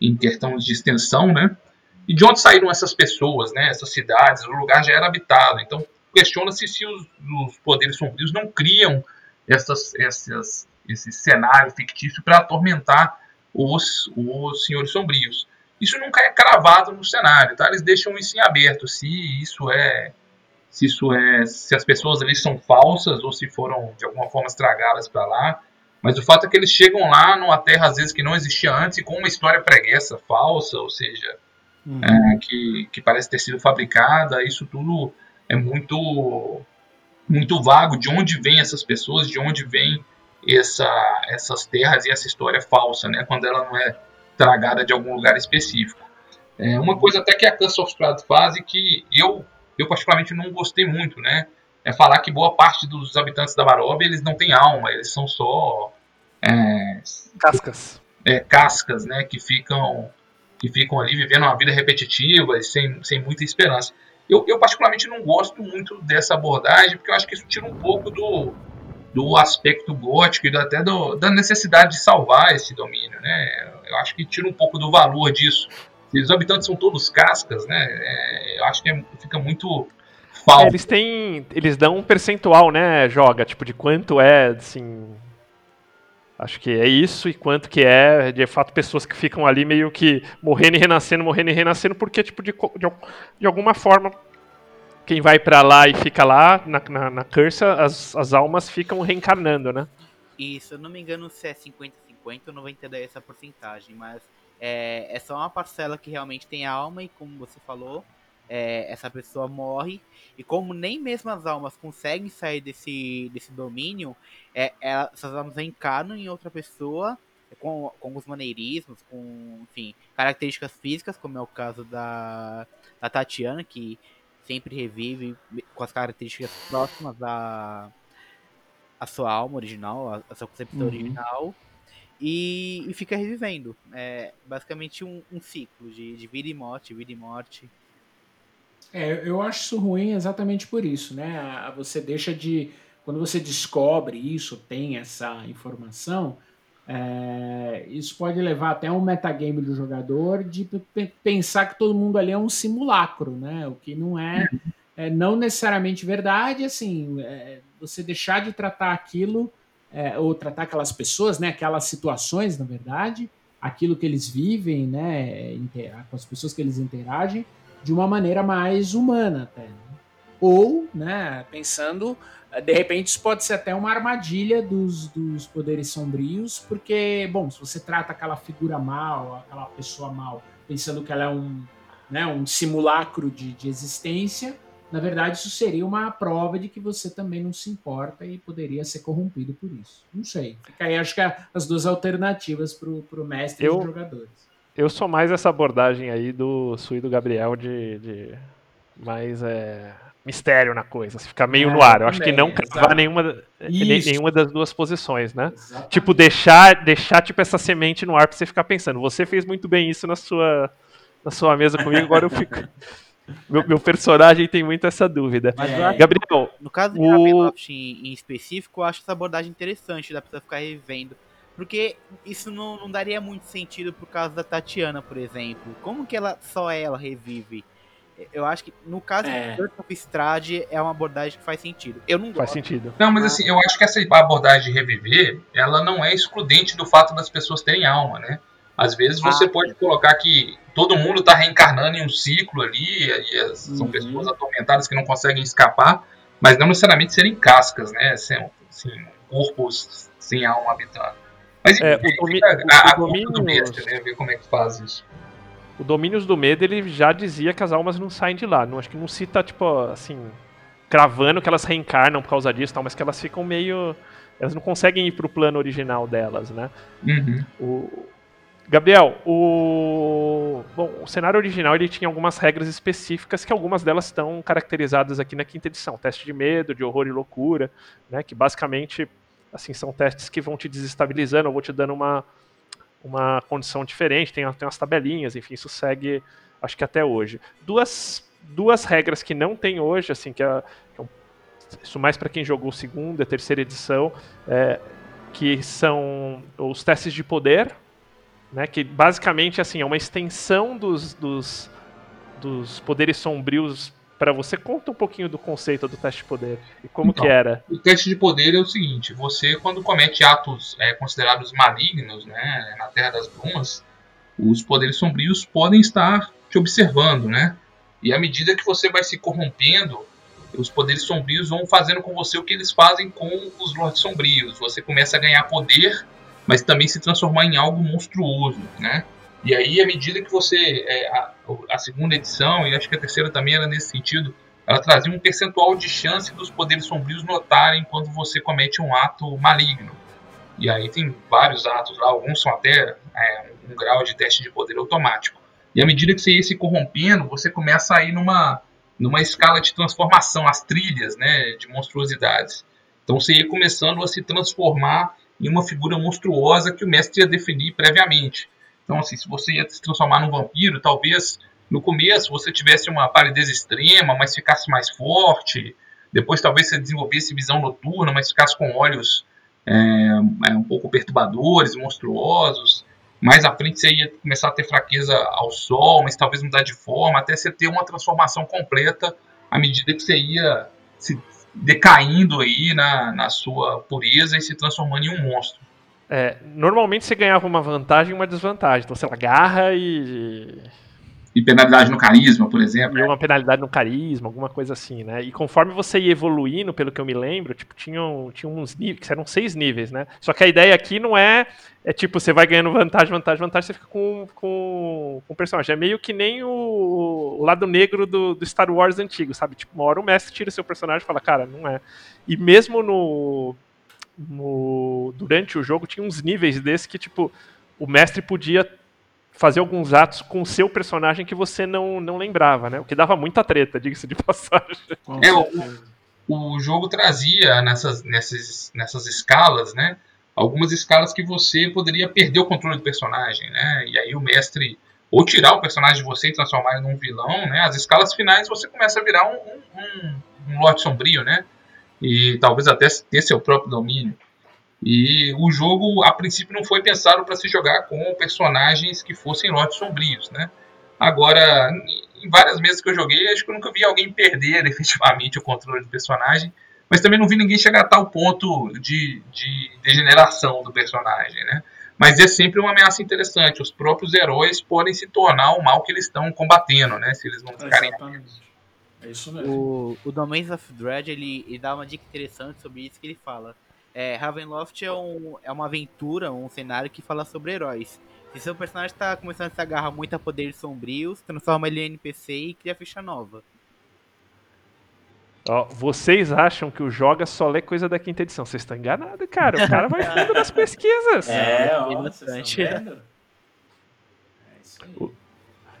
em questão de extensão, né? E de onde saíram essas pessoas, né? Essas cidades, o lugar já era habitado, então questiona-se se os, os, poderes sombrios não criam essas, essas, esse cenário fictício para atormentar os, os senhores sombrios. Isso nunca é cravado no cenário, tá? Eles deixam isso em aberto, se isso é se isso é se as pessoas ali são falsas ou se foram de alguma forma estragadas para lá. Mas o fato é que eles chegam lá numa terra às vezes que não existia antes e com uma história preguiça falsa, ou seja, uhum. é, que, que parece ter sido fabricada. Isso tudo é muito muito vago de onde vêm essas pessoas, de onde vêm essa, essas terras e essa história falsa, né? Quando ela não é tragada de algum lugar específico. É uma coisa até que a Curse of Strahd faz e que eu, eu particularmente não gostei muito, né? É falar que boa parte dos habitantes da Baróvia eles não têm alma, eles são só é, cascas, é, cascas, né? Que ficam que ficam ali vivendo uma vida repetitiva e sem, sem muita esperança. Eu, eu, particularmente não gosto muito dessa abordagem, porque eu acho que isso tira um pouco do, do aspecto gótico e até do, da necessidade de salvar esse domínio, né? Eu acho que tira um pouco do valor disso. Se os habitantes são todos cascas, né? É, eu acho que é, fica muito falso. É, eles têm, eles dão um percentual, né? Joga tipo de quanto é, assim, Acho que é isso e quanto que é, de fato, pessoas que ficam ali meio que morrendo e renascendo, morrendo e renascendo, porque, tipo, de, de, de alguma forma, quem vai para lá e fica lá, na, na, na cursa, as, as almas ficam reencarnando, né? Isso, eu não me engano se é 50-50, eu não vou entender essa porcentagem, mas é, é só uma parcela que realmente tem alma e, como você falou, é, essa pessoa morre. E como nem mesmo as almas conseguem sair desse, desse domínio, é, é, essas almas encarnam em outra pessoa com, com alguns maneirismos, com, enfim, características físicas, como é o caso da, da Tatiana, que sempre revive com as características próximas da a sua alma original, a, a sua concepção uhum. original, e, e, fica revivendo. É basicamente um, um ciclo de, de vida e morte, vida e morte. É, eu acho isso ruim exatamente por isso, né? Você deixa de. Quando você descobre isso, tem essa informação, é, isso pode levar até um metagame do jogador de pensar que todo mundo ali é um simulacro, né? O que não é, é não necessariamente verdade, assim, é, você deixar de tratar aquilo, é, ou tratar aquelas pessoas, né? Aquelas situações, na verdade, aquilo que eles vivem, né? Com as pessoas que eles interagem, de uma maneira mais humana até. Né? Ou, né, pensando, de repente isso pode ser até uma armadilha dos, dos poderes sombrios, porque, bom, se você trata aquela figura mal, aquela pessoa mal, pensando que ela é um, né, um simulacro de, de existência, na verdade isso seria uma prova de que você também não se importa e poderia ser corrompido por isso. Não sei. Fica aí, acho que as duas alternativas para o mestre Eu- e os jogadores. Eu sou mais essa abordagem aí do Sui e do Gabriel de, de mais é, mistério na coisa, se ficar meio É, no ar. Eu acho que não cravar exato. nenhuma, Isso. nem- nenhuma das duas posições, né? Exatamente. Tipo, deixar, deixar tipo, essa semente no ar pra você ficar pensando. Você fez muito bem isso na sua, na sua mesa comigo, agora eu fico. Meu, meu personagem tem muito essa dúvida. Mas É. Gabriel, No caso de O- Ravenloft em, em específico, eu acho essa abordagem interessante, da pessoa ficar revendo. Porque isso não, não daria muito sentido por causa da Tatiana, por exemplo. Como que ela só ela revive? Eu acho que no caso É. do Church of Strade é uma abordagem que faz sentido. Eu não faz gosto. sentido. Não, mas assim, eu acho que essa abordagem de reviver, ela não é excludente do fato das pessoas terem alma, né? Às vezes você Ah, pode colocar que todo mundo está reencarnando em um ciclo ali, e as- são Uhum. pessoas atormentadas que não conseguem escapar, mas não necessariamente serem cascas, né? Sem, assim, corpos sem alma habitando. Mas enfim, É, o domi- a, a o culpa do domínio- mestre, né? Ver como é que faz isso. O Domínios do Medo, ele já dizia que as almas não saem de lá. Não, acho que não cita, tipo, assim, cravando que elas reencarnam por causa disso tal, mas que elas ficam meio. Elas não conseguem ir pro plano original delas, né? Uhum. O... Gabriel, o... Bom, o cenário original ele tinha algumas regras específicas que algumas delas estão caracterizadas aqui na quinta edição. Teste de medo, de horror e loucura, né? Que basicamente assim, são testes que vão te desestabilizando, ou vou te dando uma, uma condição diferente, tem, tem umas tabelinhas, enfim, isso segue, acho que até hoje. Duas, duas regras que não tem hoje, assim, que é, que é isso mais para quem jogou segunda, terceira edição, é, que são os testes de poder, né, que basicamente assim, é uma extensão dos, dos, dos poderes sombrios para você. Conta um pouquinho do conceito do teste de poder e como Então. que era. O teste de poder é o seguinte: você, quando comete atos é, considerados malignos né, na Terra das Brumas, os poderes sombrios podem estar te observando, né? E à medida que você vai se corrompendo, os poderes sombrios vão fazendo com você o que eles fazem com os Lordes Sombrios. Você começa a ganhar poder, mas também se transformar em algo monstruoso, né? E aí, à medida que você. é, a, a segunda edição, e acho que a terceira também era nesse sentido, ela trazia um percentual de chance dos poderes sombrios notarem quando você comete um ato maligno. E aí tem vários atos lá, alguns são até é, um grau de teste de poder automático. E à medida que você ia se corrompendo, você começa a ir numa, numa escala de transformação, as trilhas né, de monstruosidades. Então você ia começando a se transformar em uma figura monstruosa que o mestre ia definir previamente. Então, assim, se você ia se transformar num vampiro, talvez no começo você tivesse uma palidez extrema, mas ficasse mais forte. Depois, talvez você desenvolvesse visão noturna, mas ficasse com olhos é, é, um pouco perturbadores, monstruosos. Mais à frente você ia começar a ter fraqueza ao sol, mas talvez mudar de forma, até você ter uma transformação completa à medida que você ia se decaindo aí na, na sua pureza e se transformando em um monstro. É, normalmente você ganhava uma vantagem e uma desvantagem. Então, sei lá, garra e, E penalidade no carisma, por exemplo. e uma penalidade no carisma, alguma coisa assim, né? E conforme você ia evoluindo, pelo que eu me lembro, tipo, tinham, tinham uns níveis, que eram seis níveis, né? Só que a ideia aqui não é, é tipo, você vai ganhando vantagem, vantagem, vantagem, você fica com, com, com o personagem. É meio que nem o, o lado negro do, do Star Wars antigo, sabe? Tipo, uma hora o mestre tira seu personagem e fala, cara, não é. E mesmo no, no durante o jogo tinha uns níveis desse que, tipo, o mestre podia fazer alguns atos com o seu personagem que você não, não lembrava, né? O que dava muita treta, diga-se de passagem. É, o- o jogo trazia nessas, nessas, nessas escalas, né? Algumas escalas que você poderia perder o controle do personagem, né? E aí o mestre ou tirar o personagem de você e transformar ele num vilão, né? As escalas finais você começa a virar um, um, um, um Lorde Sombrio, né? E talvez até ter seu próprio domínio. E o jogo, a princípio, não foi pensado para se jogar com personagens que fossem Lordes Sombrios, né? Agora, em várias mesas que eu joguei, acho que eu nunca vi alguém perder efetivamente o controle do personagem, mas também não vi ninguém chegar a tal ponto de, de degeneração do personagem, né? Mas é sempre uma ameaça interessante. Os próprios heróis podem se tornar o mal que eles estão combatendo, né? Se eles não ficarem. É isso mesmo. O, o Domains of Dread, ele, ele dá uma dica interessante sobre isso que ele fala. É, Ravenloft é, um, é uma aventura, um cenário que fala sobre heróis. Se seu personagem está começando a se agarrar muito a poderes sombrios, transforma ele em NPC e cria ficha nova. Ó, vocês acham que o Joga só lê coisa da quinta edição. Vocês estão enganados, cara. O cara vai fundo nas pesquisas. É, ó, Tem vocês bastante. É isso aí.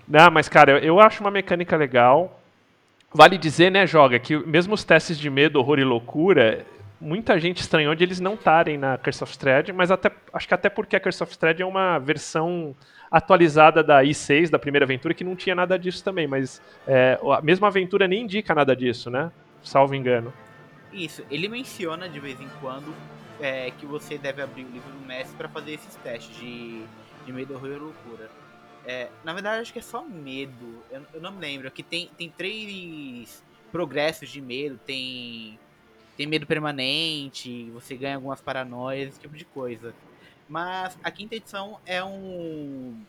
Não, mas, cara, eu acho uma mecânica legal. Vale dizer, né, Joga, que mesmo os testes de medo, horror e loucura, muita gente estranhou de eles não estarem na Curse of Strahd, mas até, acho que até porque a Curse of Strahd é uma versão atualizada da I6, da primeira aventura, que não tinha nada disso também, mas é, a mesma aventura nem indica nada disso, né? Salvo engano. Isso, ele menciona de vez em quando é, que você deve abrir o livro do mestre para fazer esses testes de, de medo, horror e loucura. É, na verdade, acho que é só medo. Eu, eu não me lembro. Que tem, tem três progressos de medo. Tem, tem medo permanente, você ganha algumas paranoias, esse tipo de coisa. Mas a quinta edição é um,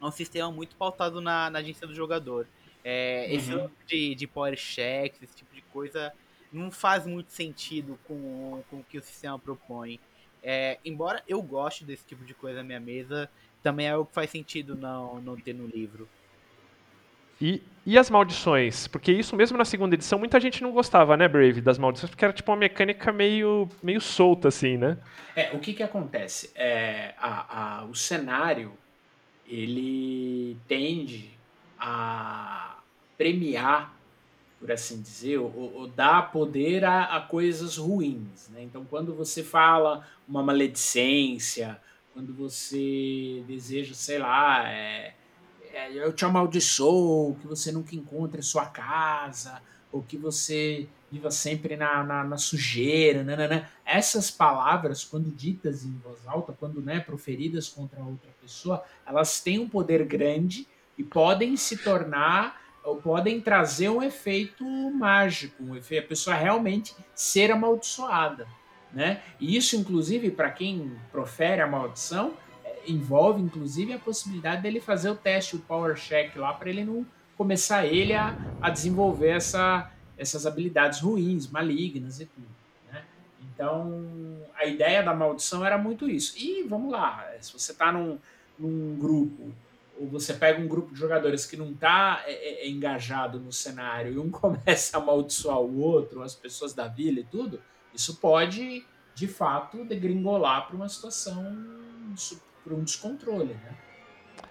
é um sistema muito pautado na, na agência do jogador. É, Esse Uhum. lance de, de power checks, esse tipo de coisa, não faz muito sentido com, com o que o sistema propõe. É, embora eu goste desse tipo de coisa na minha mesa, também é algo que faz sentido não, não ter no livro. E, e as maldições? Porque isso mesmo na segunda edição, muita gente não gostava, né, Brave, das maldições, porque era tipo uma mecânica meio, meio solta, assim, né? É, o que que acontece? É, a, a- o cenário, ele tende a premiar, por assim dizer, ou, ou dar poder a, a coisas ruins, né? Então, quando você fala uma maledicência, quando você deseja, sei lá, é, é, eu te amaldiçoo, que você nunca encontre sua casa, ou que você viva sempre na, na, na sujeira, nananã. essas palavras, quando ditas em voz alta, quando né, proferidas contra outra pessoa, elas têm um poder grande e podem se tornar ou podem trazer um efeito mágico, um efeito, a pessoa realmente ser amaldiçoada. Né? E isso, inclusive, para quem profere a maldição, é, envolve inclusive a possibilidade dele fazer o teste, o power check lá, para ele não começar ele a, a desenvolver essa, essas habilidades ruins, malignas e tudo. Né? Então, a ideia da maldição era muito isso. E vamos lá, se você está num, num grupo, ou você pega um grupo de jogadores que não está é, é, engajado no cenário e um começa a amaldiçoar o outro, as pessoas da vila e tudo, isso pode, de fato, degringolar para uma situação, para um descontrole, né?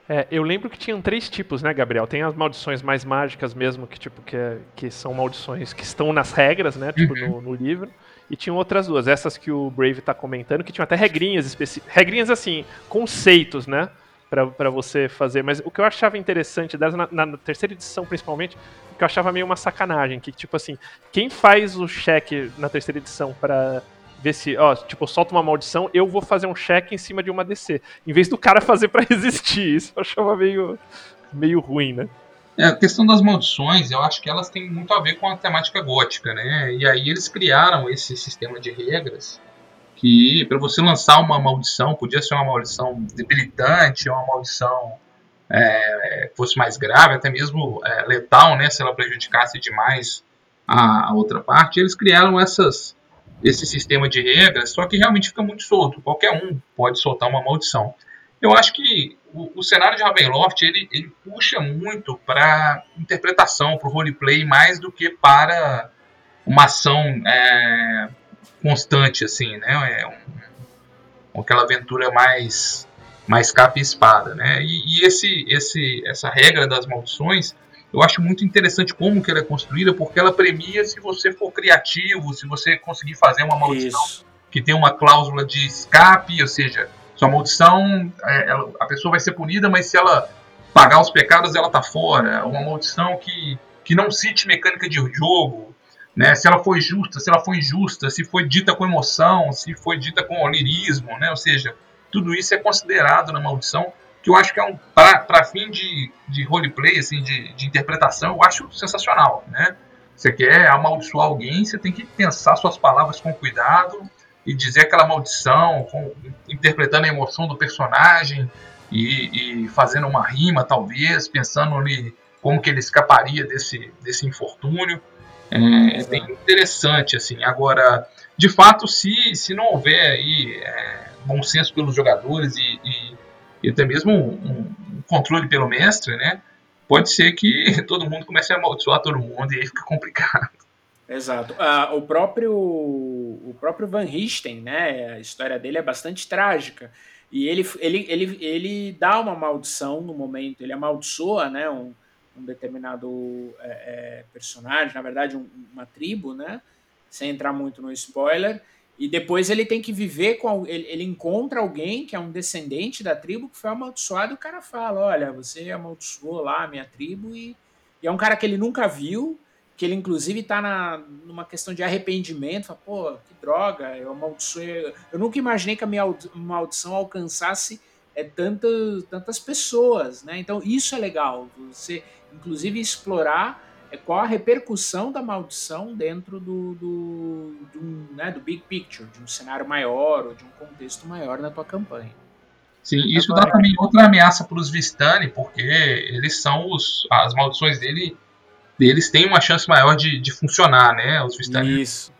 É, eu lembro que tinham três tipos, né, Gabriel? Tem as maldições mais mágicas mesmo, que tipo que, é- que são maldições que estão nas regras, né, tipo no, no livro. E tinham outras duas, essas que o Brave tá comentando, que tinham até regrinhas específicas, regrinhas assim, conceitos, né, pra você fazer. Mas o que eu achava interessante delas, na, na terceira edição principalmente, que eu achava meio uma sacanagem, que tipo assim, quem faz o cheque na terceira edição pra ver se, ó, tipo, solta uma maldição, eu vou fazer um cheque em cima de uma DC. Em vez do cara fazer pra resistir. Isso eu achava meio, meio ruim, né? É, a questão das maldições, eu acho que elas têm muito a ver com a temática gótica, né? E aí eles criaram esse sistema de regras que para você lançar uma maldição, podia ser uma maldição debilitante, uma maldição é, fosse mais grave, até mesmo é, letal, né? Se ela prejudicasse demais a, a outra parte. Eles criaram essas, esse sistema de regras, só que realmente fica muito solto. Qualquer um pode soltar uma maldição. Eu acho que o, o cenário de Ravenloft ele, ele puxa muito para interpretação, para o roleplay, mais do que para uma ação é, constante, assim, né? É um, aquela aventura mais mais capa e espada, né? E, e esse, esse, essa regra das maldições, eu acho muito interessante como que ela é construída, porque ela premia se você for criativo, se você conseguir fazer uma maldição Isso. que tem uma cláusula de escape, ou seja, sua maldição, é, ela- a pessoa vai ser punida, mas se ela pagar os pecados, ela tá fora. Uma maldição que, que não cite mecânica de jogo, né? Se ela foi justa, se ela foi injusta, se foi dita com emoção, se foi dita com lirismo, né? Ou seja, tudo isso é considerado na maldição, que eu acho que é um para fim de, de roleplay, assim, de, de interpretação, eu acho sensacional, né? Você quer amaldiçoar alguém, você tem que pensar suas palavras com cuidado e dizer aquela maldição, com- interpretando a emoção do personagem e, e fazendo uma rima, talvez, pensando ali como que ele escaparia desse, desse infortúnio. É, é bem interessante, assim. Agora, de fato, se, se não houver aí é, bom senso pelos jogadores e, e, e até mesmo um, um, controle pelo mestre, né? Pode ser que todo mundo comece a amaldiçoar todo mundo e aí fica complicado. Exato. Uh, o próprio o próprio Van Richten, né? A história dele é bastante trágica. E ele, ele, ele, ele dá uma maldição no momento, ele amaldiçoa né, um, um determinado é, é, personagem, na verdade, um, uma tribo, né? Sem entrar muito no spoiler. E depois ele tem que viver com. Ele, ele encontra alguém que é um descendente da tribo que foi amaldiçoado, e o cara fala: Olha, você amaldiçoou lá a minha tribo, e, e é um cara que ele nunca viu que ele inclusive está na, numa questão de arrependimento, fala, pô, que droga, eu amaldiçoei. Eu nunca imaginei que a minha maldição alcançasse é, tantas, tantas pessoas, né? Então isso é legal, você inclusive explorar é, qual a repercussão da maldição dentro do, do, do, né, do big picture, de um cenário maior ou de um contexto maior na tua campanha. Sim, isso Agora, dá também outra ameaça para os Vistani, porque eles são os. As maldições dele deles têm uma chance maior de, de funcionar, né? Os Vistani. Isso.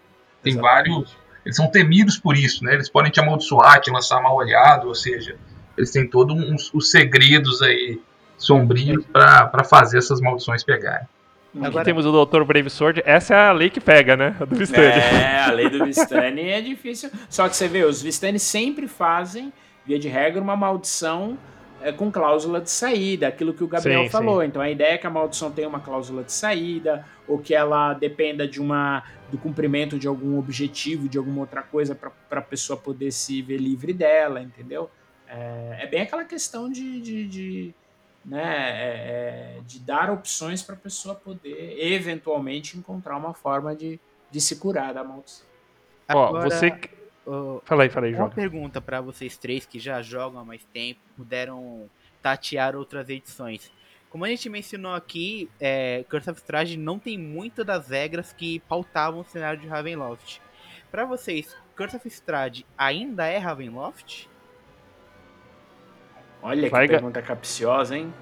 Tem Exatamente. vários. Eles são temidos por isso, né? Eles podem te amaldiçoar, te lançar mal olhado, ou seja, eles têm todos uns, os segredos aí sombrios para fazer essas maldições pegarem. Agora temos o Dr. Brave Sword. Essa é a lei que pega, né? A do Vistani. É, a lei do Vistani é difícil. Só que você vê, os Vistani sempre fazem, via de regra, uma maldição é, com cláusula de saída, aquilo que o Gabriel sim, falou. Sim. Então a ideia é que a maldição tenha uma cláusula de saída, ou que ela dependa de uma do cumprimento de algum objetivo, de alguma outra coisa para a pessoa poder se ver livre dela, entendeu? É, é bem aquela questão de, de, de né, é, é de dar opções para a pessoa poder eventualmente encontrar uma forma de, de se curar da maldição. Agora... Ó, você Uh, fala aí, fala aí, Uma pergunta para vocês três que já jogam há mais tempo, puderam tatear outras edições. Como a gente mencionou aqui, é, Curse of Strahd não tem muitas das regras que pautavam o cenário de Ravenloft. Para vocês, Curse of Strahd ainda é Ravenloft? Olha Vai que pergunta capciosa, hein?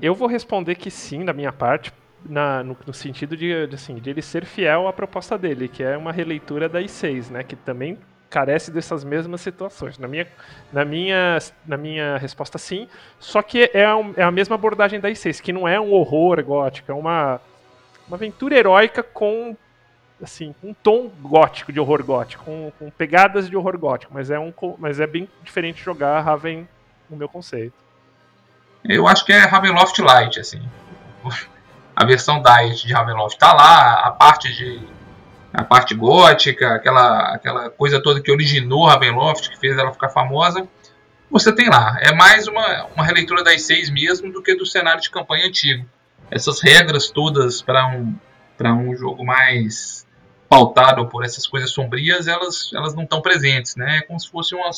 Eu vou responder que sim, da minha parte, na, no, no, sentido de, de, assim, de ele ser fiel à proposta dele, que é uma releitura da I6, né? Que também carece dessas mesmas situações. Na minha, na minha, na minha resposta, sim. Só que é, um, é a mesma abordagem da I6, que não é um horror gótico, é uma, uma aventura heróica com assim, um tom gótico de horror gótico, com, com, pegadas de horror gótico, mas é, um, mas é bem diferente jogar Raven no meu conceito. Eu acho que é Ravenloft Light, assim. A versão Diet de Ravenloft tá lá, a parte de a parte gótica, aquela, aquela coisa toda que originou Ravenloft, que fez ela ficar famosa, você tem lá. É mais uma, uma releitura das seis mesmo do que do cenário de campanha antigo. Essas regras todas para um, um jogo mais pautado por essas coisas sombrias, elas, elas não estão presentes, né? É como se fosse uma,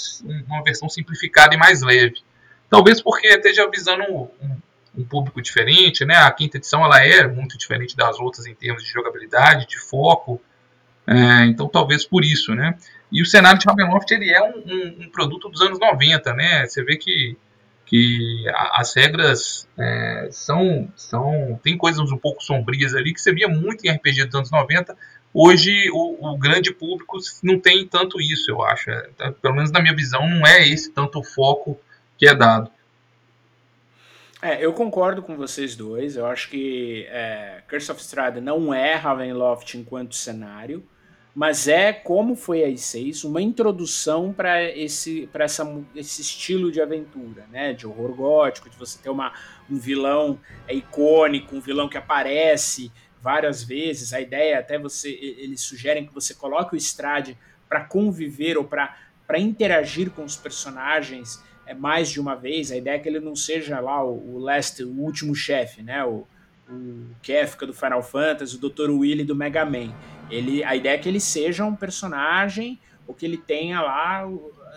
uma versão simplificada e mais leve. Talvez porque esteja visando um, um público diferente, né? A quinta edição ela é muito diferente das outras em termos de jogabilidade, de foco, é, então, talvez por isso, né? E o cenário de Ravenloft ele é um, um, produto dos anos 90, né? Você vê que, que as regras é, são, são. Tem coisas um pouco sombrias ali que você via muito em RPG dos anos 90. Hoje, o, o grande público não tem tanto isso, eu acho. É, tá, pelo menos na minha visão, não é esse tanto o foco que é dado. É, eu concordo com vocês dois. Eu acho que é, Curse of Strahd não é Ravenloft enquanto cenário mas é como foi a I6, uma introdução para esse, esse estilo de aventura, né? De horror gótico, de você ter uma, um vilão é, icônico, um vilão que aparece várias vezes. A ideia é até você, eles sugerem que você coloque o Strade para conviver ou para interagir com os personagens é, mais de uma vez. A ideia é que ele não seja lá o, o last, o último chefe, né? O, o Kefka do Final Fantasy, o Dr. Willy do Mega Man. Ele, a ideia é que ele seja um personagem, ou que ele tenha lá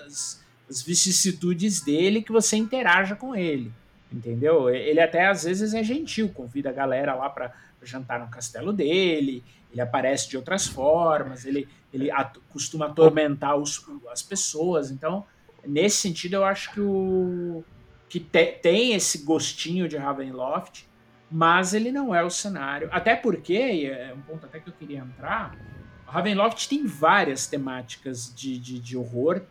as, as vicissitudes dele, que você interaja com ele. Entendeu? Ele até às vezes é gentil, convida a galera lá para jantar no castelo dele, ele aparece de outras formas, ele, ele costuma atormentar os, as pessoas. Então, nesse sentido, eu acho que o que te, tem esse gostinho de Ravenloft, mas ele não é o cenário. Até porque, é um ponto até que eu queria entrar, O Ravenloft tem várias temáticas de, de, de horror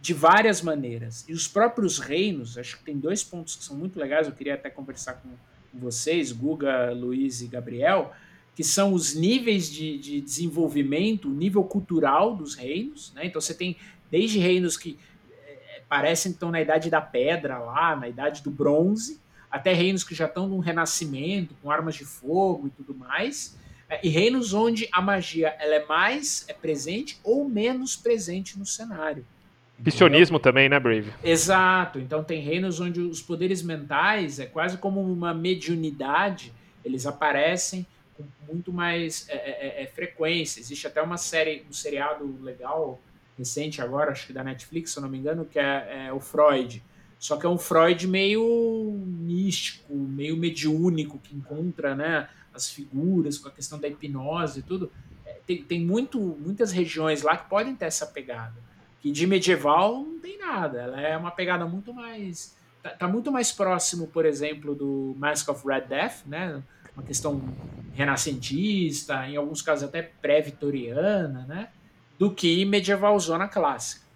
de várias maneiras. E os próprios reinos, acho que tem dois pontos que são muito legais, eu queria até conversar com, vocês, Guga, Luiz e Gabriel, que são os níveis de, de desenvolvimento, o nível cultural dos reinos. Né? Então você tem desde reinos que é, parecem que estão na idade da pedra lá, na idade do bronze, até reinos que já estão no renascimento, com armas de fogo e tudo mais. É, e reinos onde a magia ela é mais é presente ou menos presente no cenário. Piscionismo também, né, Brave? Exato. Então tem reinos onde os poderes mentais é quase como uma mediunidade, eles aparecem com muito mais é, é, é, é, frequência. Existe até uma série, um seriado legal, recente agora, acho que da Netflix, se eu não me engano, que é, é o Freud. Só que é um Freud meio místico, meio mediúnico, que encontra né, as figuras com a questão da hipnose e tudo. É, tem, tem muito, muitas regiões lá que podem ter essa pegada. Que de medieval não tem nada. Ela é uma pegada muito mais. Tá, tá muito mais próximo, por exemplo, do Mask of Red Death, né? uma questão renascentista, em alguns casos até pré-vitoriana, né? Do que medieval zona clássica.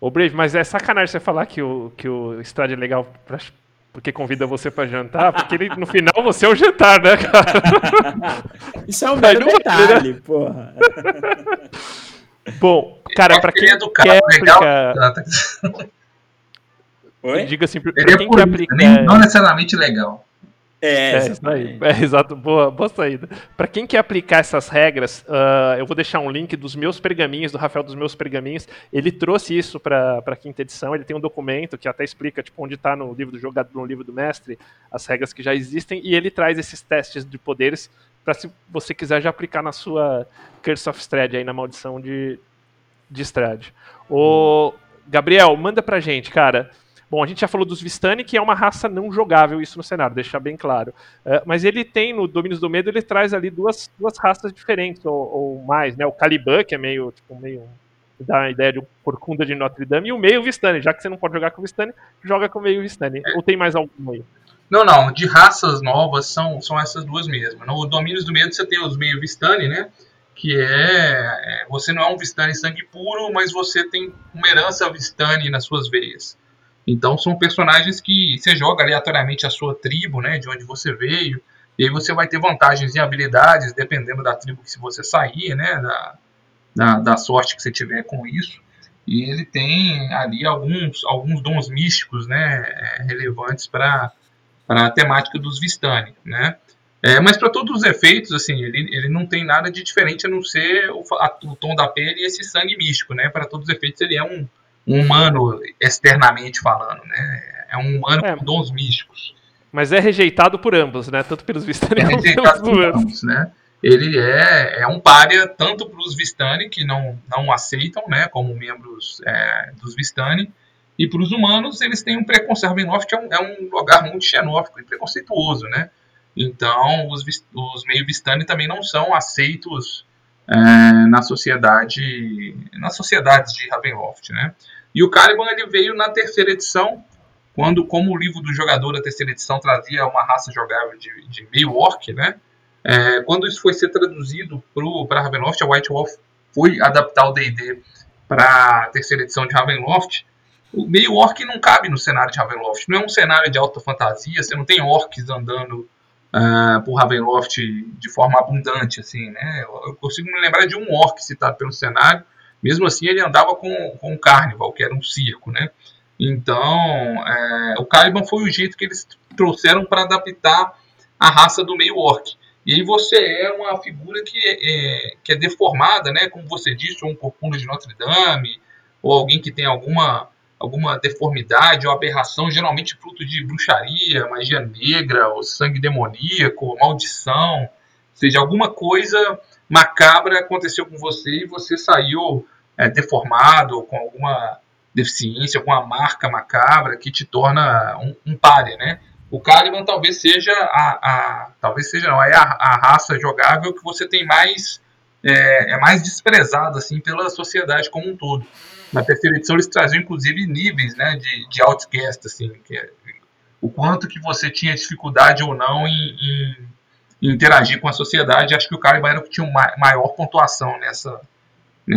Ô Brave, mas é sacanagem você falar que o, que o Strade é legal pra, porque convida você para jantar, porque ele, no final você é o jantar, né, cara? Isso é um mero detalhe, né? porra. Bom, cara, para quem é do quer legal, aplicar... Oi? Diga assim, pra ele é quem é quer aplicar... Não necessariamente legal. É, é, isso aí. É, exato, boa, boa saída. Para quem quer aplicar essas regras, uh, eu vou deixar um link dos meus pergaminhos, do Rafael dos meus pergaminhos. Ele trouxe isso para a quinta edição. Ele tem um documento que até explica tipo, onde está no livro do jogador, no livro do mestre, as regras que já existem. E ele traz esses testes de poderes para se você quiser já aplicar na sua Curse of Strad, aí na maldição de, de Strad. O Gabriel, manda pra gente, cara. Bom, a gente já falou dos Vistani, que é uma raça não jogável, isso no cenário, deixar bem claro. Uh, mas ele tem, no Domínios do Medo, ele traz ali duas, duas raças diferentes, ou, ou mais, né? O Caliban, que é meio, tipo, meio dá a ideia de um corcunda de Notre Dame, e o meio Vistani, já que você não pode jogar com o Vistani, joga com o meio Vistani. Ou tem mais algum aí? Não, não, de raças novas são, são essas duas mesmas. No Domínios do Medo você tem os meio Vistani, né? Que é, é. Você não é um Vistani sangue puro, mas você tem uma herança Vistani nas suas veias. Então são personagens que você joga aleatoriamente a sua tribo, né, de onde você veio, e aí você vai ter vantagens e habilidades dependendo da tribo que você sair, né, da, da, da, sorte que você tiver com isso. E ele tem ali alguns, alguns dons místicos, né, é, relevantes para a temática dos Vistani, né. É, mas para todos os efeitos, assim, ele, ele não tem nada de diferente a não ser o, a, o tom da pele e esse sangue místico, né. Para todos os efeitos ele é um um humano externamente falando, né? É um humano é. com dons místicos. Mas é rejeitado por ambos, né? Tanto pelos Vistani é rejeitado por ambos, né? Ele é, é um párea tanto para os Vistani, que não, não aceitam, né? Como membros é, dos Vistani, e para os humanos, eles têm um preconceito. Ravenloft é um, é um lugar muito xenófico e preconceituoso, né? Então, os, os meio Vistani também não são aceitos é, na sociedade, nas sociedades de Ravenloft, né? E o Caliban ele veio na terceira edição, quando, como o livro do jogador da terceira edição trazia uma raça jogável de, de meio orc, né? É, quando isso foi ser traduzido para Ravenloft, a White Wolf foi adaptar o D&D para a terceira edição de Ravenloft, o meio orc não cabe no cenário de Ravenloft. Não é um cenário de alta fantasia, você não tem orcs andando uh, por Ravenloft de forma abundante, assim, né? Eu consigo me lembrar de um orc citado pelo cenário, mesmo assim, ele andava com, com um carnival, que era um circo, né? Então, é, o Caliban foi o jeito que eles trouxeram para adaptar a raça do meio orc. E aí você é uma figura que é, é, que é deformada, né? Como você disse, ou um corcunda de Notre Dame, ou alguém que tem alguma, alguma deformidade ou aberração, geralmente fruto de bruxaria, magia negra, ou sangue demoníaco, maldição. Ou seja, alguma coisa macabra aconteceu com você e você saiu é, deformado, com alguma deficiência, com uma marca macabra que te torna um, um né? O Caliban talvez seja a, a, talvez seja não, é a, a, raça jogável que você tem mais é, é, mais desprezada assim pela sociedade como um todo. Na terceira edição eles traziam inclusive níveis, né, de, de outcast assim, que é, o quanto que você tinha dificuldade ou não em, em, interagir com a sociedade. Acho que o Caliban era o que tinha uma maior pontuação nessa.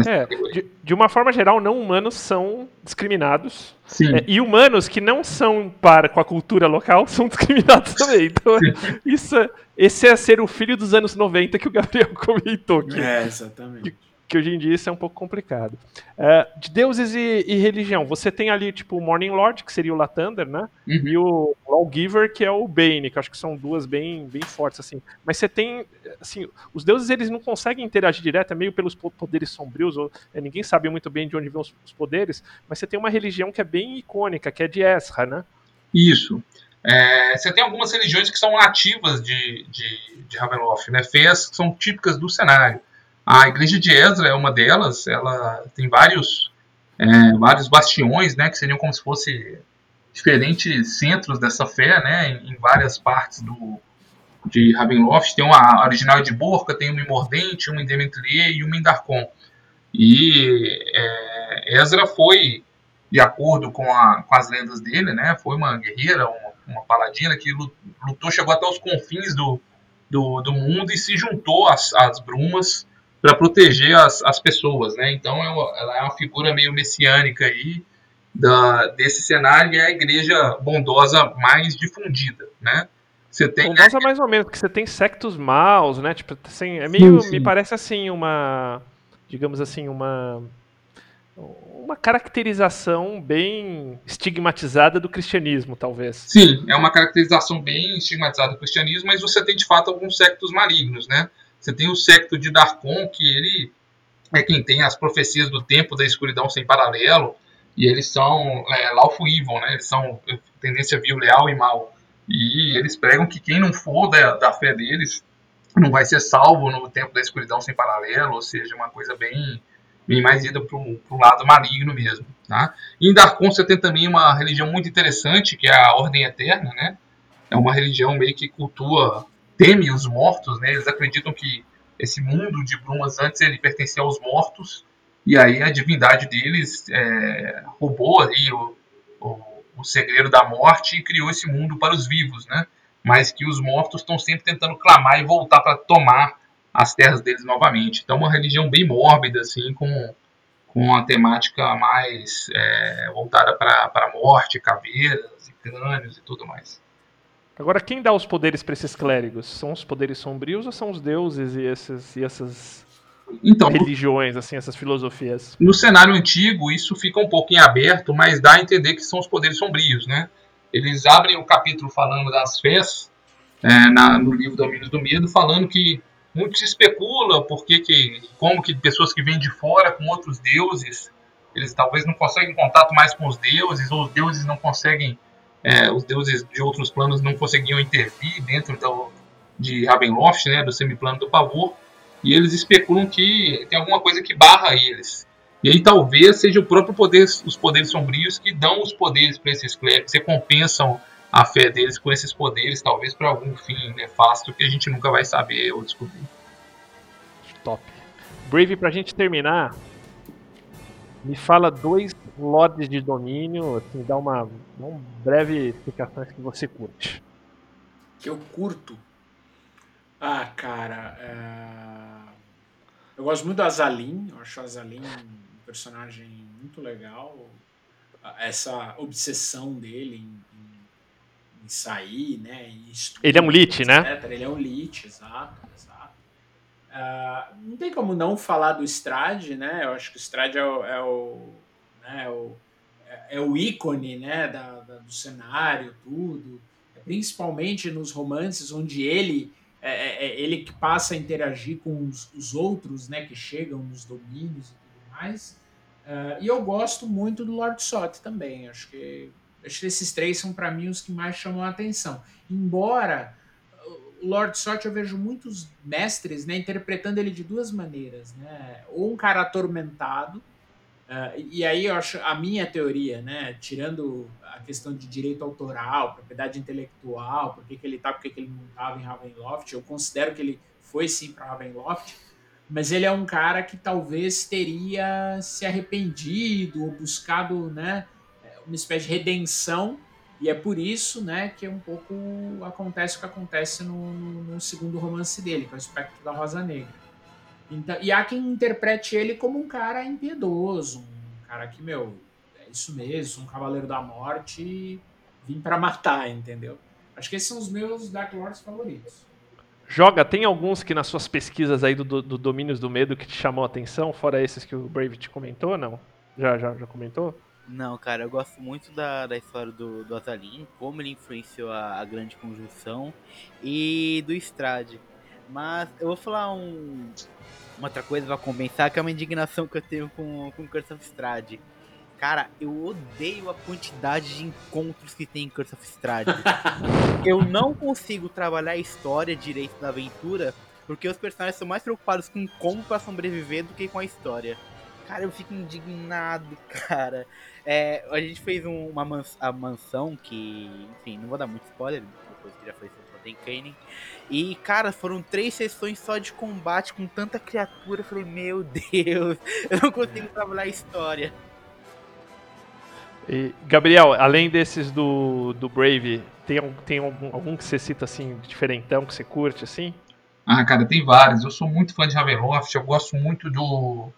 É, de, de uma forma geral, não humanos são discriminados. É, e humanos que não são para com a cultura local são discriminados também. Então, isso, é- esse é ser o filho dos anos 90 que o Gabriel comentou aqui. É, exatamente. que hoje em dia isso é um pouco complicado. É, de deuses e, e religião, você tem ali, tipo, o Morning Lord, que seria o Lathander, né? Uhum. E o Lawgiver, que é o Bane, que eu acho que são duas bem, bem fortes, assim. Mas você tem, assim, os deuses, eles não conseguem interagir direto, é meio pelos po- poderes sombrios, ou, é, ninguém sabe muito bem de onde vêm os, os poderes, mas você tem uma religião que é bem icônica, que é de Ezra, né? Isso. É, você tem algumas religiões que são nativas de, de, de Ravenloft, né? Fés que são típicas do cenário. A igreja de Ezra é uma delas, ela tem vários, é, vários bastiões, né? Que seriam como se fosse diferentes centros dessa fé, né? Em, em várias partes do, de Ravenloft. Tem uma original de Borca, tem uma em Mordente, uma em e uma em Darkon. E é, Ezra foi de acordo com, a, com as lendas dele, né? Foi uma guerreira, uma, uma paladina que lu- lutou, chegou até os confins do, do, do mundo e se juntou às, às brumas para proteger as, as pessoas, né? Então é uma- ela é uma figura meio messiânica aí da, desse cenário e é a igreja bondosa mais difundida, né? Você tem Bondosa mais ou menos, porque você tem sectos maus, né? Tipo, assim, é meio, Sim, me sim. parece assim uma, digamos assim, uma uma caracterização bem estigmatizada do cristianismo, talvez. Sim, é uma caracterização bem estigmatizada do cristianismo, mas você tem de fato alguns sectos malignos, né? Você tem o secto de Darkon, que ele é quem tem as profecias do tempo da escuridão sem paralelo, e eles são é, lawful evil, né? Eles são é, tendência vil, leal e mal. E eles pregam que quem não for da, da fé deles não vai ser salvo no tempo da escuridão sem paralelo, ou seja, uma coisa bem, bem mais ida para um lado maligno mesmo. Tá? Em Darkon você tem também uma religião muito interessante, que é a Ordem Eterna, né? É uma religião meio que cultua, teme os mortos, né? Eles acreditam que esse mundo de brumas antes ele pertencia aos mortos, e aí a divindade deles é, roubou ali o, o, o segredo da morte e criou esse mundo para os vivos, né? Mas que os mortos estão sempre tentando clamar e voltar para tomar as terras deles novamente. Então, uma religião bem mórbida, assim, com, com uma temática mais é, voltada para a morte, caveiras e crânios e tudo mais. Agora, quem dá os poderes para esses clérigos? São os poderes sombrios ou são os deuses e, esses, e essas Então, religiões, assim, essas filosofias? no cenário antigo, isso fica um pouco em aberto, mas dá a entender que são os poderes sombrios, né? Eles abrem o capítulo falando das fés, é, na- no livro Domínios do Medo, falando que muito se especula porque que, como que pessoas que vêm de fora com outros deuses, eles talvez não conseguem contato mais com os deuses, ou os deuses não conseguem, é, os deuses de outros planos não conseguiam intervir dentro do, de Ravenloft, né, do semiplano do pavor, e eles especulam que tem alguma coisa que barra eles. E aí talvez seja o próprio poder, os poderes sombrios que dão os poderes para esses clérigos, recompensam a fé deles com esses poderes, talvez para algum fim nefasto que a gente nunca vai saber ou descobrir. Top. Brave, pra gente terminar, me fala dois lords de domínio, assim, dá uma, dá uma breve explicação que você curte. que eu curto. Ah, cara, é, eu gosto muito da Azalin. Eu acho a Azalin um personagem muito legal. Essa obsessão dele em, em- sair, né? em estudo, Ele é um lit, né? Ele é um lit, exato, exato. Ah, não tem como não falar do Strade, né? Eu acho que o Strade é o, é o, né, é o, é- é o ícone né, da, da- do cenário, tudo principalmente nos romances onde ele é, é- é ele que passa a interagir com os, os outros, né, que chegam nos domínios e tudo mais. Ah, e eu gosto muito do Lord Sot também. Acho que acho que esses três são para mim os que mais chamam a atenção. Embora o Lord Sot eu vejo muitos mestres, né, interpretando ele de duas maneiras, né? Ou um cara atormentado ah, e aí eu acho a minha teoria, né, tirando a questão de direito autoral, propriedade intelectual, por que, que ele tá, por que, que ele não estava em Ravenloft, eu considero que ele foi sim para Ravenloft, mas ele é um cara que talvez teria se arrependido ou buscado, né, uma espécie de redenção E é por isso, né, que um pouco acontece o que acontece no, no, segundo romance dele, que é o Espectro da Rosa Negra. Então, e há quem interprete ele como um cara impiedoso, um cara que, meu, é isso mesmo, um cavaleiro da morte vim para matar, entendeu? Acho que esses são os meus Dark Lords favoritos. Joga, tem alguns que nas suas pesquisas aí do, do Domínios do Medo que te chamou a atenção, fora esses que o Brave te comentou, não? Já, já, já comentou? Não, cara, eu gosto muito da, da história do, do Azalin, como ele influenciou a, a grande conjunção e do Strade. Mas eu vou falar um, uma outra coisa pra compensar, que é uma indignação que eu tenho com, com Curse of Strade. Cara, eu odeio a quantidade de encontros que tem em Curse of Strade. eu não consigo trabalhar a história direito da aventura, porque os personagens são mais preocupados com como pra sobreviver do que com a história. Cara, eu fico indignado, cara. É, a gente fez um, uma mans a mansão que, enfim, não vou dar muito spoiler, depois que já foi tem Kainen. E, cara, foram três sessões só de combate com tanta criatura. Eu falei, meu Deus, eu não consigo trabalhar a história. E, Gabriel, além desses do, do Brave, tem, tem algum, algum que você cita assim, diferentão, que você curte, assim? Ah, cara, tem vários. Eu sou muito fã de Ravenloft, eu gosto muito do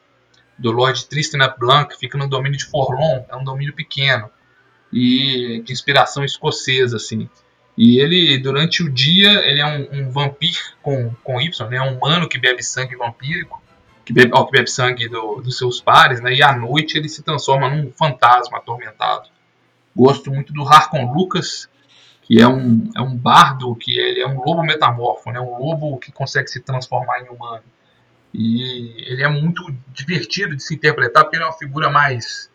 do Lord Tristan Blanc, fica no domínio de Forlon, é um domínio pequeno e de inspiração escocesa, assim. E ele, durante o dia, ele é um, um vampiro com, com Y, né? É um humano que bebe sangue vampírico, que bebe, ó, que bebe sangue do, dos seus pares, né? E à noite ele se transforma num fantasma atormentado. Gosto muito do Harkon Lucas, que é um, é um bardo, que ele é um lobo metamorfo, né? Um lobo que consegue se transformar em humano. E ele é muito divertido de se interpretar porque ele é uma figura mais.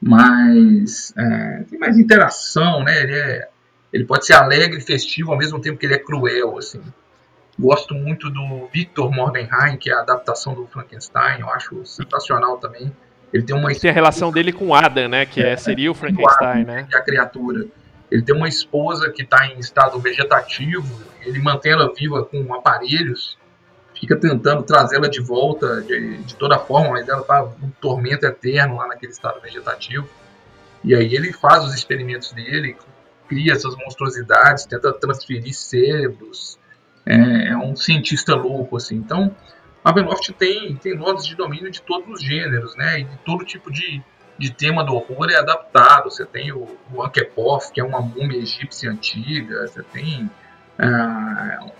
mais é, tem mais interação, né? Ele, é, ele pode ser alegre e festivo ao mesmo tempo que ele é cruel. Assim. Gosto muito do Victor Mordenheim, que é a adaptação do Frankenstein, eu acho sensacional também. Ele tem uma tem a relação dele com Adam, né? Que é, seria o Frankenstein, né? Que é a criatura. Ele tem uma esposa que está em estado vegetativo, ele mantém ela viva com aparelhos fica tentando trazê-la de volta de, de, toda forma, mas ela está um tormento eterno lá naquele estado vegetativo. E aí ele faz os experimentos dele, cria essas monstruosidades, tenta transferir cérebros. É, é um cientista louco, assim. Então, Ravenloft tem, tem lords de domínio de todos os gêneros, né? E de todo tipo de, de tema do horror é adaptado. Você tem o, o que é uma múmia egípcia antiga. Você tem ah,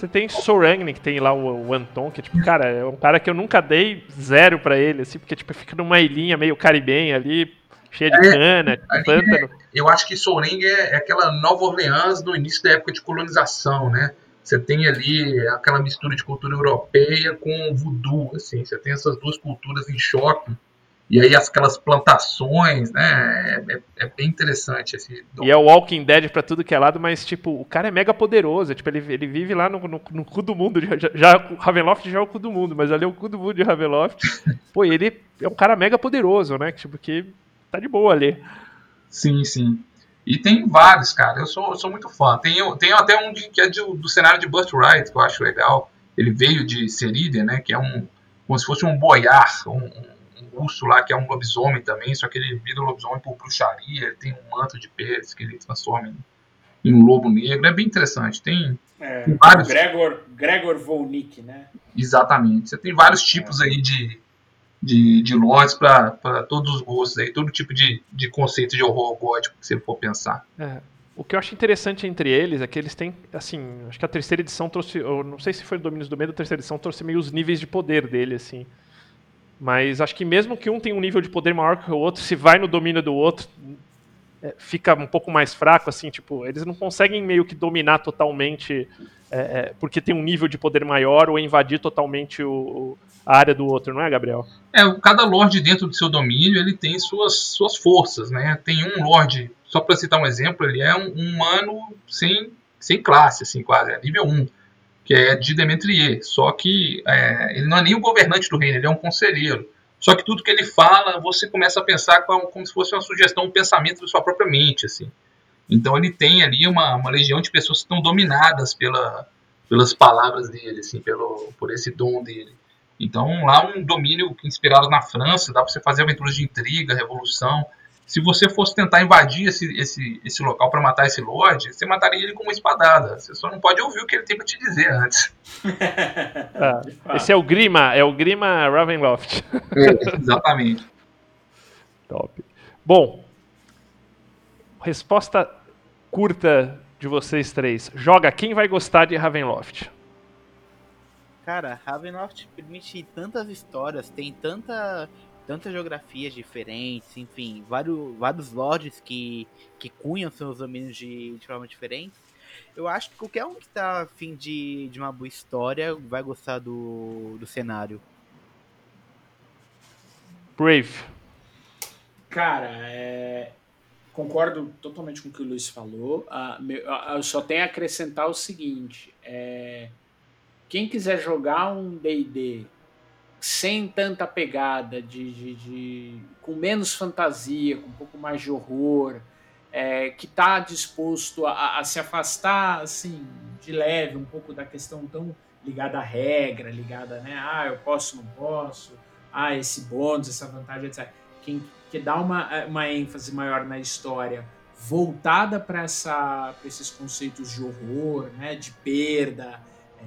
você tem Sorangni, que tem lá o, o, Anton, que, tipo, cara, é um cara que eu nunca dei zero para ele, assim, porque, tipo, fica numa ilhinha meio caribenha ali, cheia de é, cana, de pântano. É, eu acho que Soreng é, é, aquela Nova Orleans no início da época de colonização, né? Você tem ali aquela mistura de cultura europeia com voodoo, assim, você tem essas duas culturas em choque e aí aquelas plantações, né? É, é, bem interessante esse. E é o Walking Dead pra tudo que é lado, mas, tipo, o cara é mega poderoso. Tipo, ele, ele vive lá no, no, no cu do mundo. Já, já, Ravenloft já é o cu do mundo, mas ali é o cu do mundo de Ravenloft. Pô, ele é um cara mega poderoso, né? Tipo, que tá de boa ali. Sim, sim. E tem vários, cara. Eu sou, eu sou muito fã. Tem, tem até um de, que é de, do cenário de Ride, que eu acho legal. Ele veio de Seriden, né? Que é um. Como se fosse um boiar, um, um urso lá, que é um lobisomem também, só que ele vira lobisomem por bruxaria, ele tem um manto de peles que ele transforma em, em um lobo negro. É bem interessante. Tem, é, tem vários. Gregor, Gregor Volnick, né? Exatamente. Você tem vários tipos é. aí de, de, de lords para todos os gostos aí, todo tipo de, de conceito de horror gótico que você for pensar. É. O que eu acho interessante entre eles é que eles têm, assim, acho que a terceira edição trouxe, eu não sei se foi o Domínios do Medo, a terceira edição trouxe meio os níveis de poder dele, assim. Mas acho que mesmo que um tenha um nível de poder maior que o outro, se vai no domínio do outro, é, fica um pouco mais fraco, assim, tipo, eles não conseguem meio que dominar totalmente é, é, porque tem um nível de poder maior ou invadir totalmente o, a área do outro, não é, Gabriel? É, cada lord dentro do seu domínio, ele tem suas, suas forças, né? Tem um lord, só para citar um exemplo, ele é um, um humano sem, sem classe, assim, quase, é nível 1 que é de Demetrier. Só que é, ele não é nem o governante do reino, ele é um conselheiro. Só que tudo que ele fala, você começa a pensar como, como se fosse uma sugestão, um pensamento da sua própria mente, assim. Então ele tem ali uma, uma legião de pessoas que estão dominadas pela, pelas palavras dele, assim, pelo, por esse dom dele. Então lá um domínio inspirado na França, dá para você fazer aventuras de intriga, revolução. Se você fosse tentar invadir esse, esse, esse local para matar esse Lorde, você mataria ele com uma espadada. Você só não pode ouvir o que ele tem para te dizer antes. Ah, esse é o Grima, é o Grima Ravenloft. É, exatamente. Top. Bom, resposta curta de vocês três. Joga quem vai gostar de Ravenloft? Cara, Ravenloft permite tantas histórias, tem tanta tantas geografias diferentes, enfim, vários, vários lords que, que cunham seus domínios de, de forma diferente. Eu acho que qualquer um que tá afim de, de uma boa história vai gostar do, do cenário. Brave. Cara, é, concordo totalmente com o que o Luiz falou. Ah, meu- ah, eu só tenho a acrescentar o seguinte: é, quem quiser jogar um DD sem tanta pegada, de, de- de- com menos fantasia, com um pouco mais de horror, é, que está disposto a, a se afastar assim de leve um pouco da questão tão ligada à regra, ligada, né? Ah, eu posso, não posso. Ah, esse bônus, essa vantagem, etc. Quem que dá uma, uma ênfase maior na história voltada para esses conceitos de horror, né, de perda, é,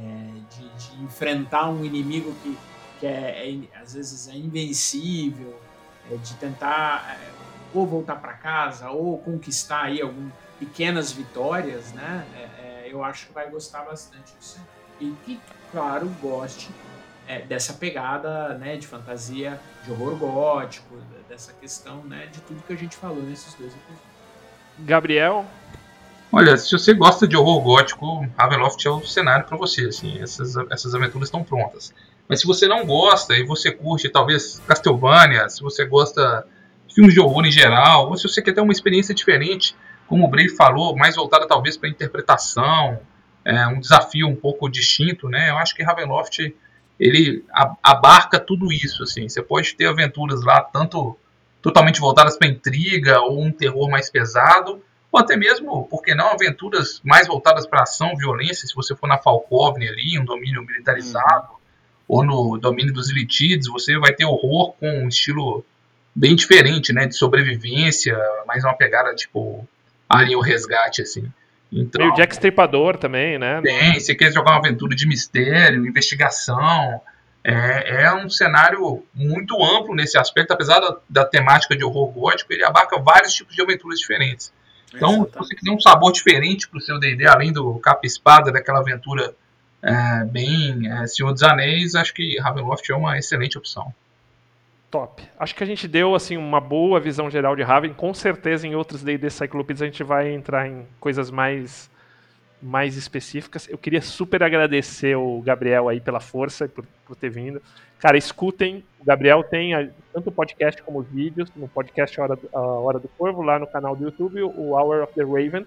de, de enfrentar um inimigo que, que é, é, às vezes é invencível, é, de tentar é, ou voltar para casa ou conquistar aí algumas pequenas vitórias, né? É, é, eu acho que vai gostar bastante disso. E que, claro, goste é, dessa pegada né, de fantasia, de horror gótico, dessa questão né, de tudo que a gente falou nesses dois episódios. Gabriel. Olha, se você gosta de horror gótico, Ravenloft é o cenário para você. Assim, essas, essas aventuras estão prontas. Mas se você não gosta e você curte talvez Castlevania, se você gosta de filmes de horror em geral, ou se você quer ter uma experiência diferente, como o Brave falou, mais voltada talvez para interpretação, é, um desafio um pouco distinto, né? Eu acho que Ravenloft ele abarca tudo isso, assim. Você pode ter aventuras lá tanto totalmente voltadas para intriga ou um terror mais pesado, ou até mesmo, por que não, aventuras mais voltadas para ação, violência, se você for na Falkovne ali, um domínio militarizado, uhum. Ou no domínio dos Elitides, você vai ter horror com um estilo bem diferente, né, de sobrevivência, mais uma pegada tipo Alien o Resgate, assim. Então, Meio Jack Stripador também, né? Tem, você quer jogar uma aventura de mistério, investigação. É, é um cenário muito amplo nesse aspecto, apesar da, da, temática de horror gótico, ele abarca vários tipos de aventuras diferentes. Então, se você quiser um sabor diferente para o seu D&D, além do capa-espada, daquela aventura é, bem é, Senhor dos Anéis, acho que Ravenloft é uma excelente opção. Top. Acho que a gente deu assim uma boa visão geral de Raven. Com certeza em outros D&D Cyclopedia a gente vai entrar em coisas mais mais específicas. Eu queria super agradecer o Gabriel aí pela força por, por ter vindo. Cara, escutem. O Gabriel tem a, tanto o podcast como os vídeos. No podcast Hora, do, a Hora do Corvo, lá no canal do YouTube, o Hour of the Raven.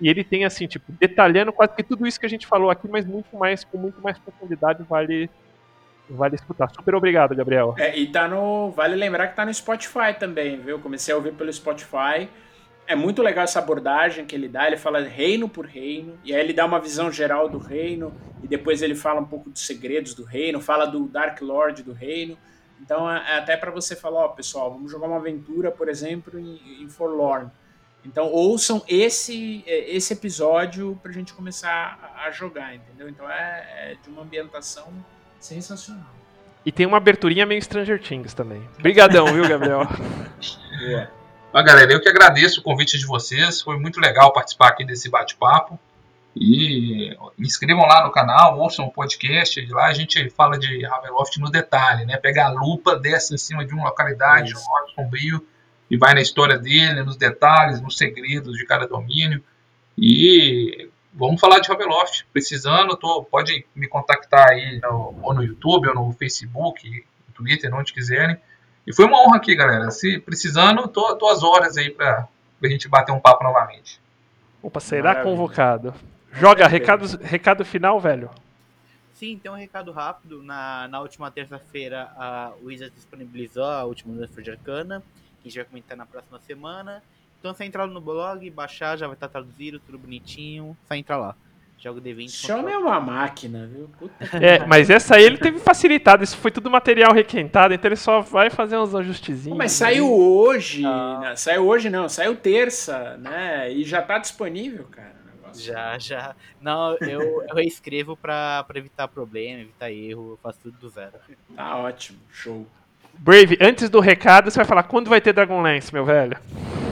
E ele tem assim, tipo, detalhando quase que tudo isso que a gente falou aqui, mas muito mais, com muito mais profundidade, vale vale escutar. Super obrigado, Gabriel. É, e tá no. Vale lembrar que tá no Spotify também, viu? Comecei a ouvir pelo Spotify. É muito legal essa abordagem que ele dá. Ele fala reino por reino, e aí ele dá uma visão geral do reino, e depois ele fala um pouco dos segredos do reino, fala do Dark Lord do reino. Então é até para você falar, ó, pessoal, vamos jogar uma aventura, por exemplo, em, em Forlorn. Então ouçam esse esse episódio pra gente começar a jogar, entendeu? Então é, é de uma ambientação sensacional. E tem uma aberturinha meio Stranger Things também. Obrigadão, viu, Gabriel? yeah. Ah, galera, eu que agradeço o convite de vocês. Foi muito legal participar aqui desse bate-papo. E me inscrevam lá no canal, ouçam o podcast. Lá a gente fala de Ravenloft no detalhe, né? Pega a lupa, desce em cima de uma localidade, um norte sombrio, e vai na história dele, nos detalhes, nos segredos de cada domínio. E vamos falar de Ravenloft. Precisando, tô, pode me contactar aí no, ou no YouTube, ou no Facebook, no Twitter, onde quiserem. E foi uma honra aqui, galera. Se precisando, tô, tô às horas aí pra, pra gente bater um papo novamente. Opa, será Maravilha. convocado. Joga, recado, recado final, velho. Sim, tem um recado rápido. Na, na última terça-feira, a Wizards disponibilizou a última Dança de Arcana, que a gente vai comentar na próxima semana. Então, você entrar no blog, baixar, já vai estar traduzido, tudo bonitinho. Só entrar lá. Jogo D20. Esse homem é uma máquina, viu? Puta que É, mas essa aí ele teve facilitado. Isso foi tudo material requentado, então ele só vai fazer uns ajustezinhos. Mas saiu hoje. Não. né? Saiu hoje não, saiu terça, né? E já tá disponível, cara. o negócio. Já, já. Não, eu, eu reescrevo pra, pra evitar problema, evitar erro, eu faço tudo do zero. Tá ótimo, show. Brave, antes do recado, você vai falar quando vai ter Dragonlance, meu velho.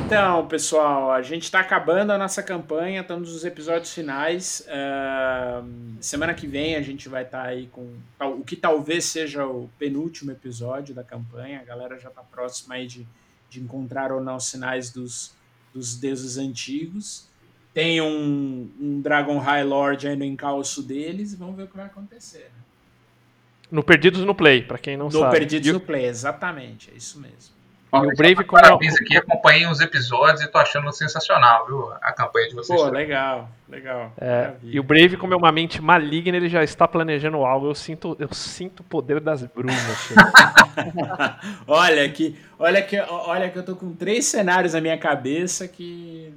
Então, pessoal, a gente está acabando a nossa campanha, estamos nos episódios finais. Ahn, semana que vem a gente vai estar aí com o que talvez seja o penúltimo episódio da campanha. A galera já está próxima aí de, de encontrar ou não sinais dos, dos deuses antigos. Tem um, um Dragon High Lord aí no encalço deles. Vamos ver o que vai acontecer. Né? No Perdidos no Play, pra quem não No sabe. Perdidos E no Play, exatamente, é isso mesmo. E o Brave, como é Parabéns aqui, acompanhei os episódios e tô achando sensacional, viu? A campanha de vocês. Pô, legal, legal. É, e o Brave, como é uma mente maligna, ele já está planejando algo. Eu sinto, eu sinto o poder das brumas. olha que, olha que, olha que eu tô com três cenários na minha cabeça que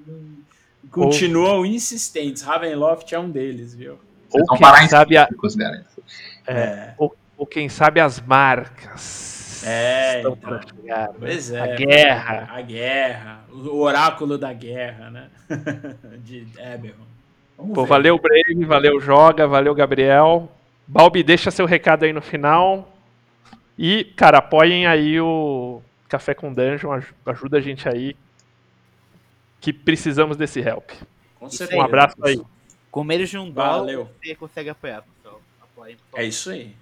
continuam insistentes. Ravenloft é um deles, viu? Vocês Ou quem sabe a- considera isso. É, ou, ou quem sabe as marcas. É, estão então. chegar, né? Pois é. A guerra. A guerra. O oráculo da guerra, né? De Eberron. Vamos Pô, ver. valeu, Brave, valeu, Joga, valeu, Gabriel. Balbi, deixa seu recado aí no final. E, cara, apoiem aí o Café com Dungeon, aj- ajuda a gente aí. Que precisamos desse help. Com certeza. Um abraço aí. Com menos de um dólar, Valeu. você consegue apoiar, pessoal. Apoiem. É isso aí.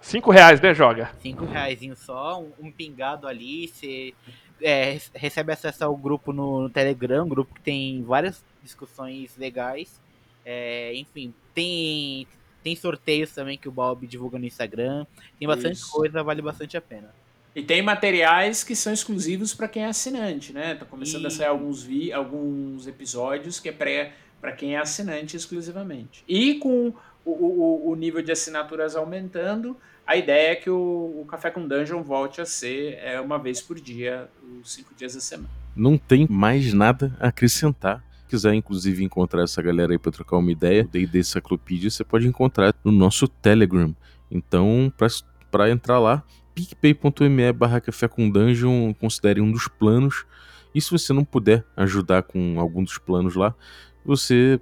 Cinco reais, né, Joga? Cinco reais só, um, um pingado ali, você é, rece- recebe acesso ao grupo no, no Telegram, grupo que tem várias discussões legais. É, enfim, tem, tem sorteios também que o Bob divulga no Instagram. Tem bastante Isso. coisa, vale bastante a pena. E tem materiais que são exclusivos para quem é assinante, né? Tá começando a Isso. sair alguns, vi alguns episódios que é pré para quem é assinante exclusivamente. E com o, o, o nível de assinaturas aumentando, a ideia é que o, o Café com Dungeon volte a ser é, uma vez por dia, os cinco dias da semana. Não tem mais nada a acrescentar. Se quiser, inclusive, encontrar essa galera aí pra trocar uma ideia, o D&D você pode encontrar no nosso Telegram. Então, pra entrar lá, picpay.me barra café com dungeon, considere um dos planos. E se você não puder ajudar com algum dos planos lá, você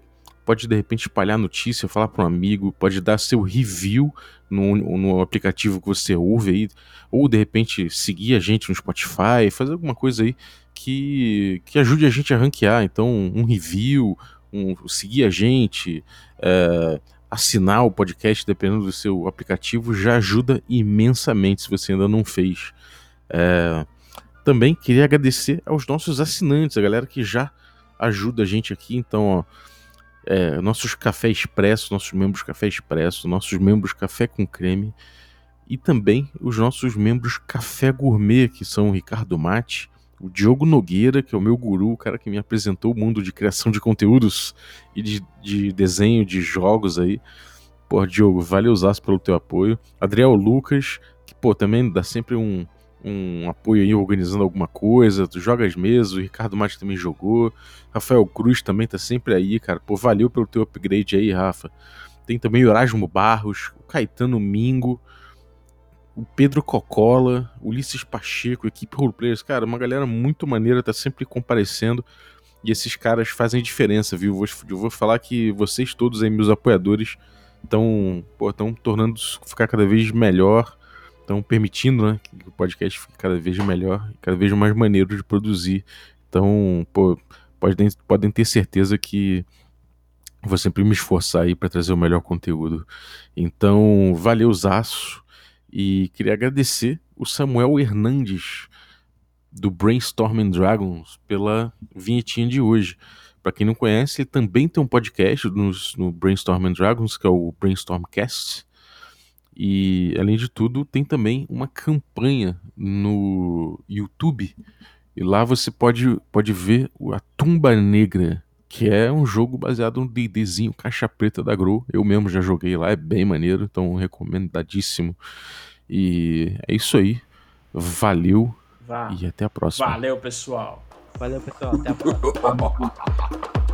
pode de repente espalhar notícia, falar para um amigo, pode dar seu review no, no aplicativo que você ouve aí, ou de repente seguir a gente no Spotify, fazer alguma coisa aí que, que ajude a gente a ranquear. Então, um review, um, seguir a gente, é, assinar o podcast, dependendo do seu aplicativo, já ajuda imensamente se você ainda não fez. É, também queria agradecer aos nossos assinantes, a galera que já ajuda a gente aqui. Então, ó, é, nossos café expresso, nossos membros café expresso, nossos membros café com creme e também os nossos membros café gourmet, que são o Ricardo Mate, o Diogo Nogueira, que é o meu guru, o cara que me apresentou o mundo de criação de conteúdos e de, de desenho de jogos aí. Pô, Diogo, valeu usaço pelo teu apoio. Adriel Lucas, que, pô, também dá sempre um, um apoio aí organizando alguma coisa. Tu joga as mesas, o Ricardo Mate também jogou. Rafael Cruz também tá sempre aí, cara. Pô, valeu pelo teu upgrade aí, Rafa. Tem também o Erasmo Barros, o Caetano Mingo, o Pedro Cocola, Ulisses Pacheco, equipe Roleplayers, cara, uma galera muito maneira, tá sempre comparecendo. E esses caras fazem diferença, viu? Vou, eu vou falar que vocês todos aí, meus apoiadores, estão tornando ficar cada vez melhor, estão permitindo né, que o podcast fique cada vez melhor, cada vez mais maneiro de produzir. Então, pô, podem, podem ter certeza que vou sempre me esforçar aí para trazer o melhor conteúdo. Então, valeu, Zaço. E queria agradecer o Samuel Hernandes, do Brainstorming Dragons, pela vinhetinha de hoje. Para quem não conhece, ele também tem um podcast no, no Brainstorming Dragons, que é o Brainstormcast. E, além de tudo, tem também uma campanha no YouTube. E lá você pode, pode ver a Tumba Negra, que é um jogo baseado no D&Dzinho Caixa Preta da Grow. Eu mesmo já joguei lá, é bem maneiro, então recomendadíssimo. E é isso aí. Valeu Vá. e até a próxima. Valeu, pessoal. Valeu, pessoal. Até a próxima.